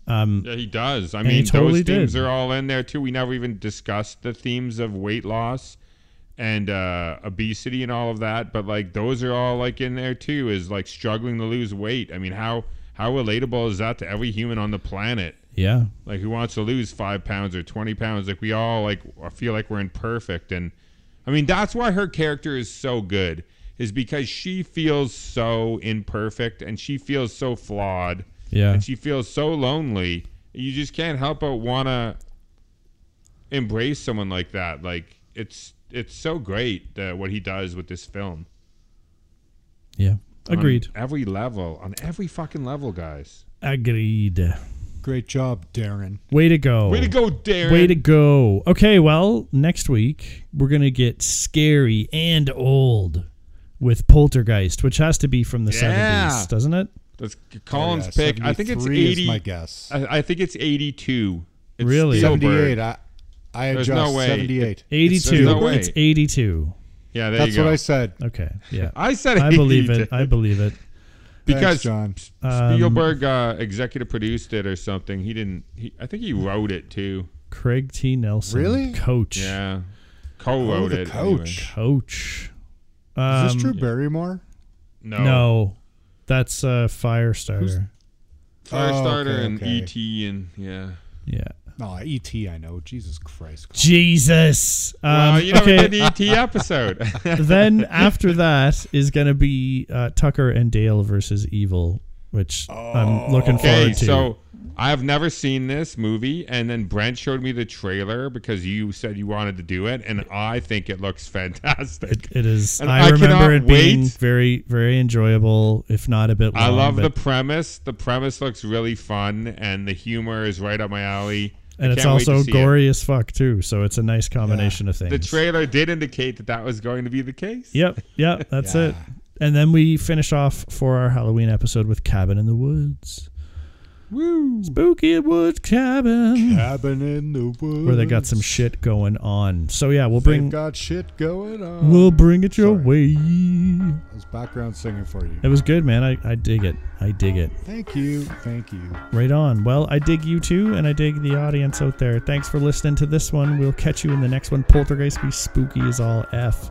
Um, Yeah, he does. I mean, totally those themes did. are all in there too. We never even discussed the themes of weight loss and uh, obesity and all of that, but like those are all like in there too. Is like struggling to lose weight. I mean, how how relatable is that to every human on the planet? yeah, Like who wants to lose five pounds or twenty pounds? Like we all like feel like we're imperfect, and I mean that's why her character is so good. Is because she feels so imperfect and she feels so flawed yeah, and she feels so lonely. You just can't help but wanna embrace someone like that. Like it's it's so great uh, what he does with this film. yeah. On Agreed. every level, on every fucking level, guys. Agreed. Great job, Darren. Way to go. Way to go, Darren. Way to go. Okay, well, next week we're going to get scary and old with Poltergeist, which has to be from the Yeah. 70s, doesn't it? That's Colin's Oh, yeah, pick. I think it's 73 is eighty. my guess. I, I think it's eighty-two. It's Really? Spielberg. 78. I, I There's adjust. no way. 78. 82. no way. It's 82. Yeah, there That's you go. what I said. Okay, yeah. I said I believe it. I believe it. Because Thanks, John. Um, Spielberg uh, executive produced it or something. He didn't. He, I think he wrote it too. Craig T. Nelson. Really? Coach. Yeah, Oh, co-wrote the it. coach. Coach. Is Um, this Drew Barrymore? No, No. That's uh, Firestarter. Firestarter Oh, okay, and okay. ET and yeah. Yeah. No, E.T. I know. Jesus Christ. Jesus. Um, well, you never okay. did the ET episode. then after that is going to be uh, Tucker and Dale versus Evil, which I'm looking okay, forward to. so I have never seen this movie, and then Brent showed me the trailer because you said you wanted to do it, and I think it looks fantastic. it, it is. And I, I remember cannot it being wait. very, very enjoyable, if not a bit long. I love the premise. The premise looks really fun, and the humor is right up my alley. I and it's can't wait to also see it. gory as fuck too. So it's a nice combination of things. The trailer did indicate that that was going to be the case. Yep, yep, that's Yeah. it. And then we finish off for our Halloween episode with Cabin in the Woods. Woo! Spooky Woods Cabin. Cabin in the woods. Where they got some shit going on. So yeah, we'll They've bring got shit going on. we'll bring it your Sorry. way. That was background singing for you. It was good, man. I, I dig it. I dig it. Thank you. Thank you. Right on. Well, I dig you too, and I dig the audience out there. Thanks for listening to this one. We'll catch you in the next one. Poltergeist be spooky as all F.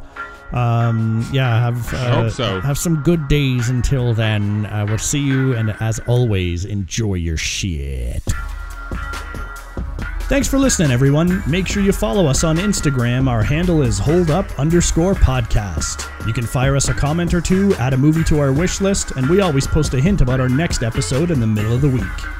Um, yeah, have uh, hope so. have some good days until then. Uh, we'll see you, and as always, enjoy your shit. Thanks for listening, everyone. Make sure you follow us on Instagram. Our handle is holdup underscore podcast. You can fire us a comment or two, add a movie to our wish list, and we always post a hint about our next episode in the middle of the week.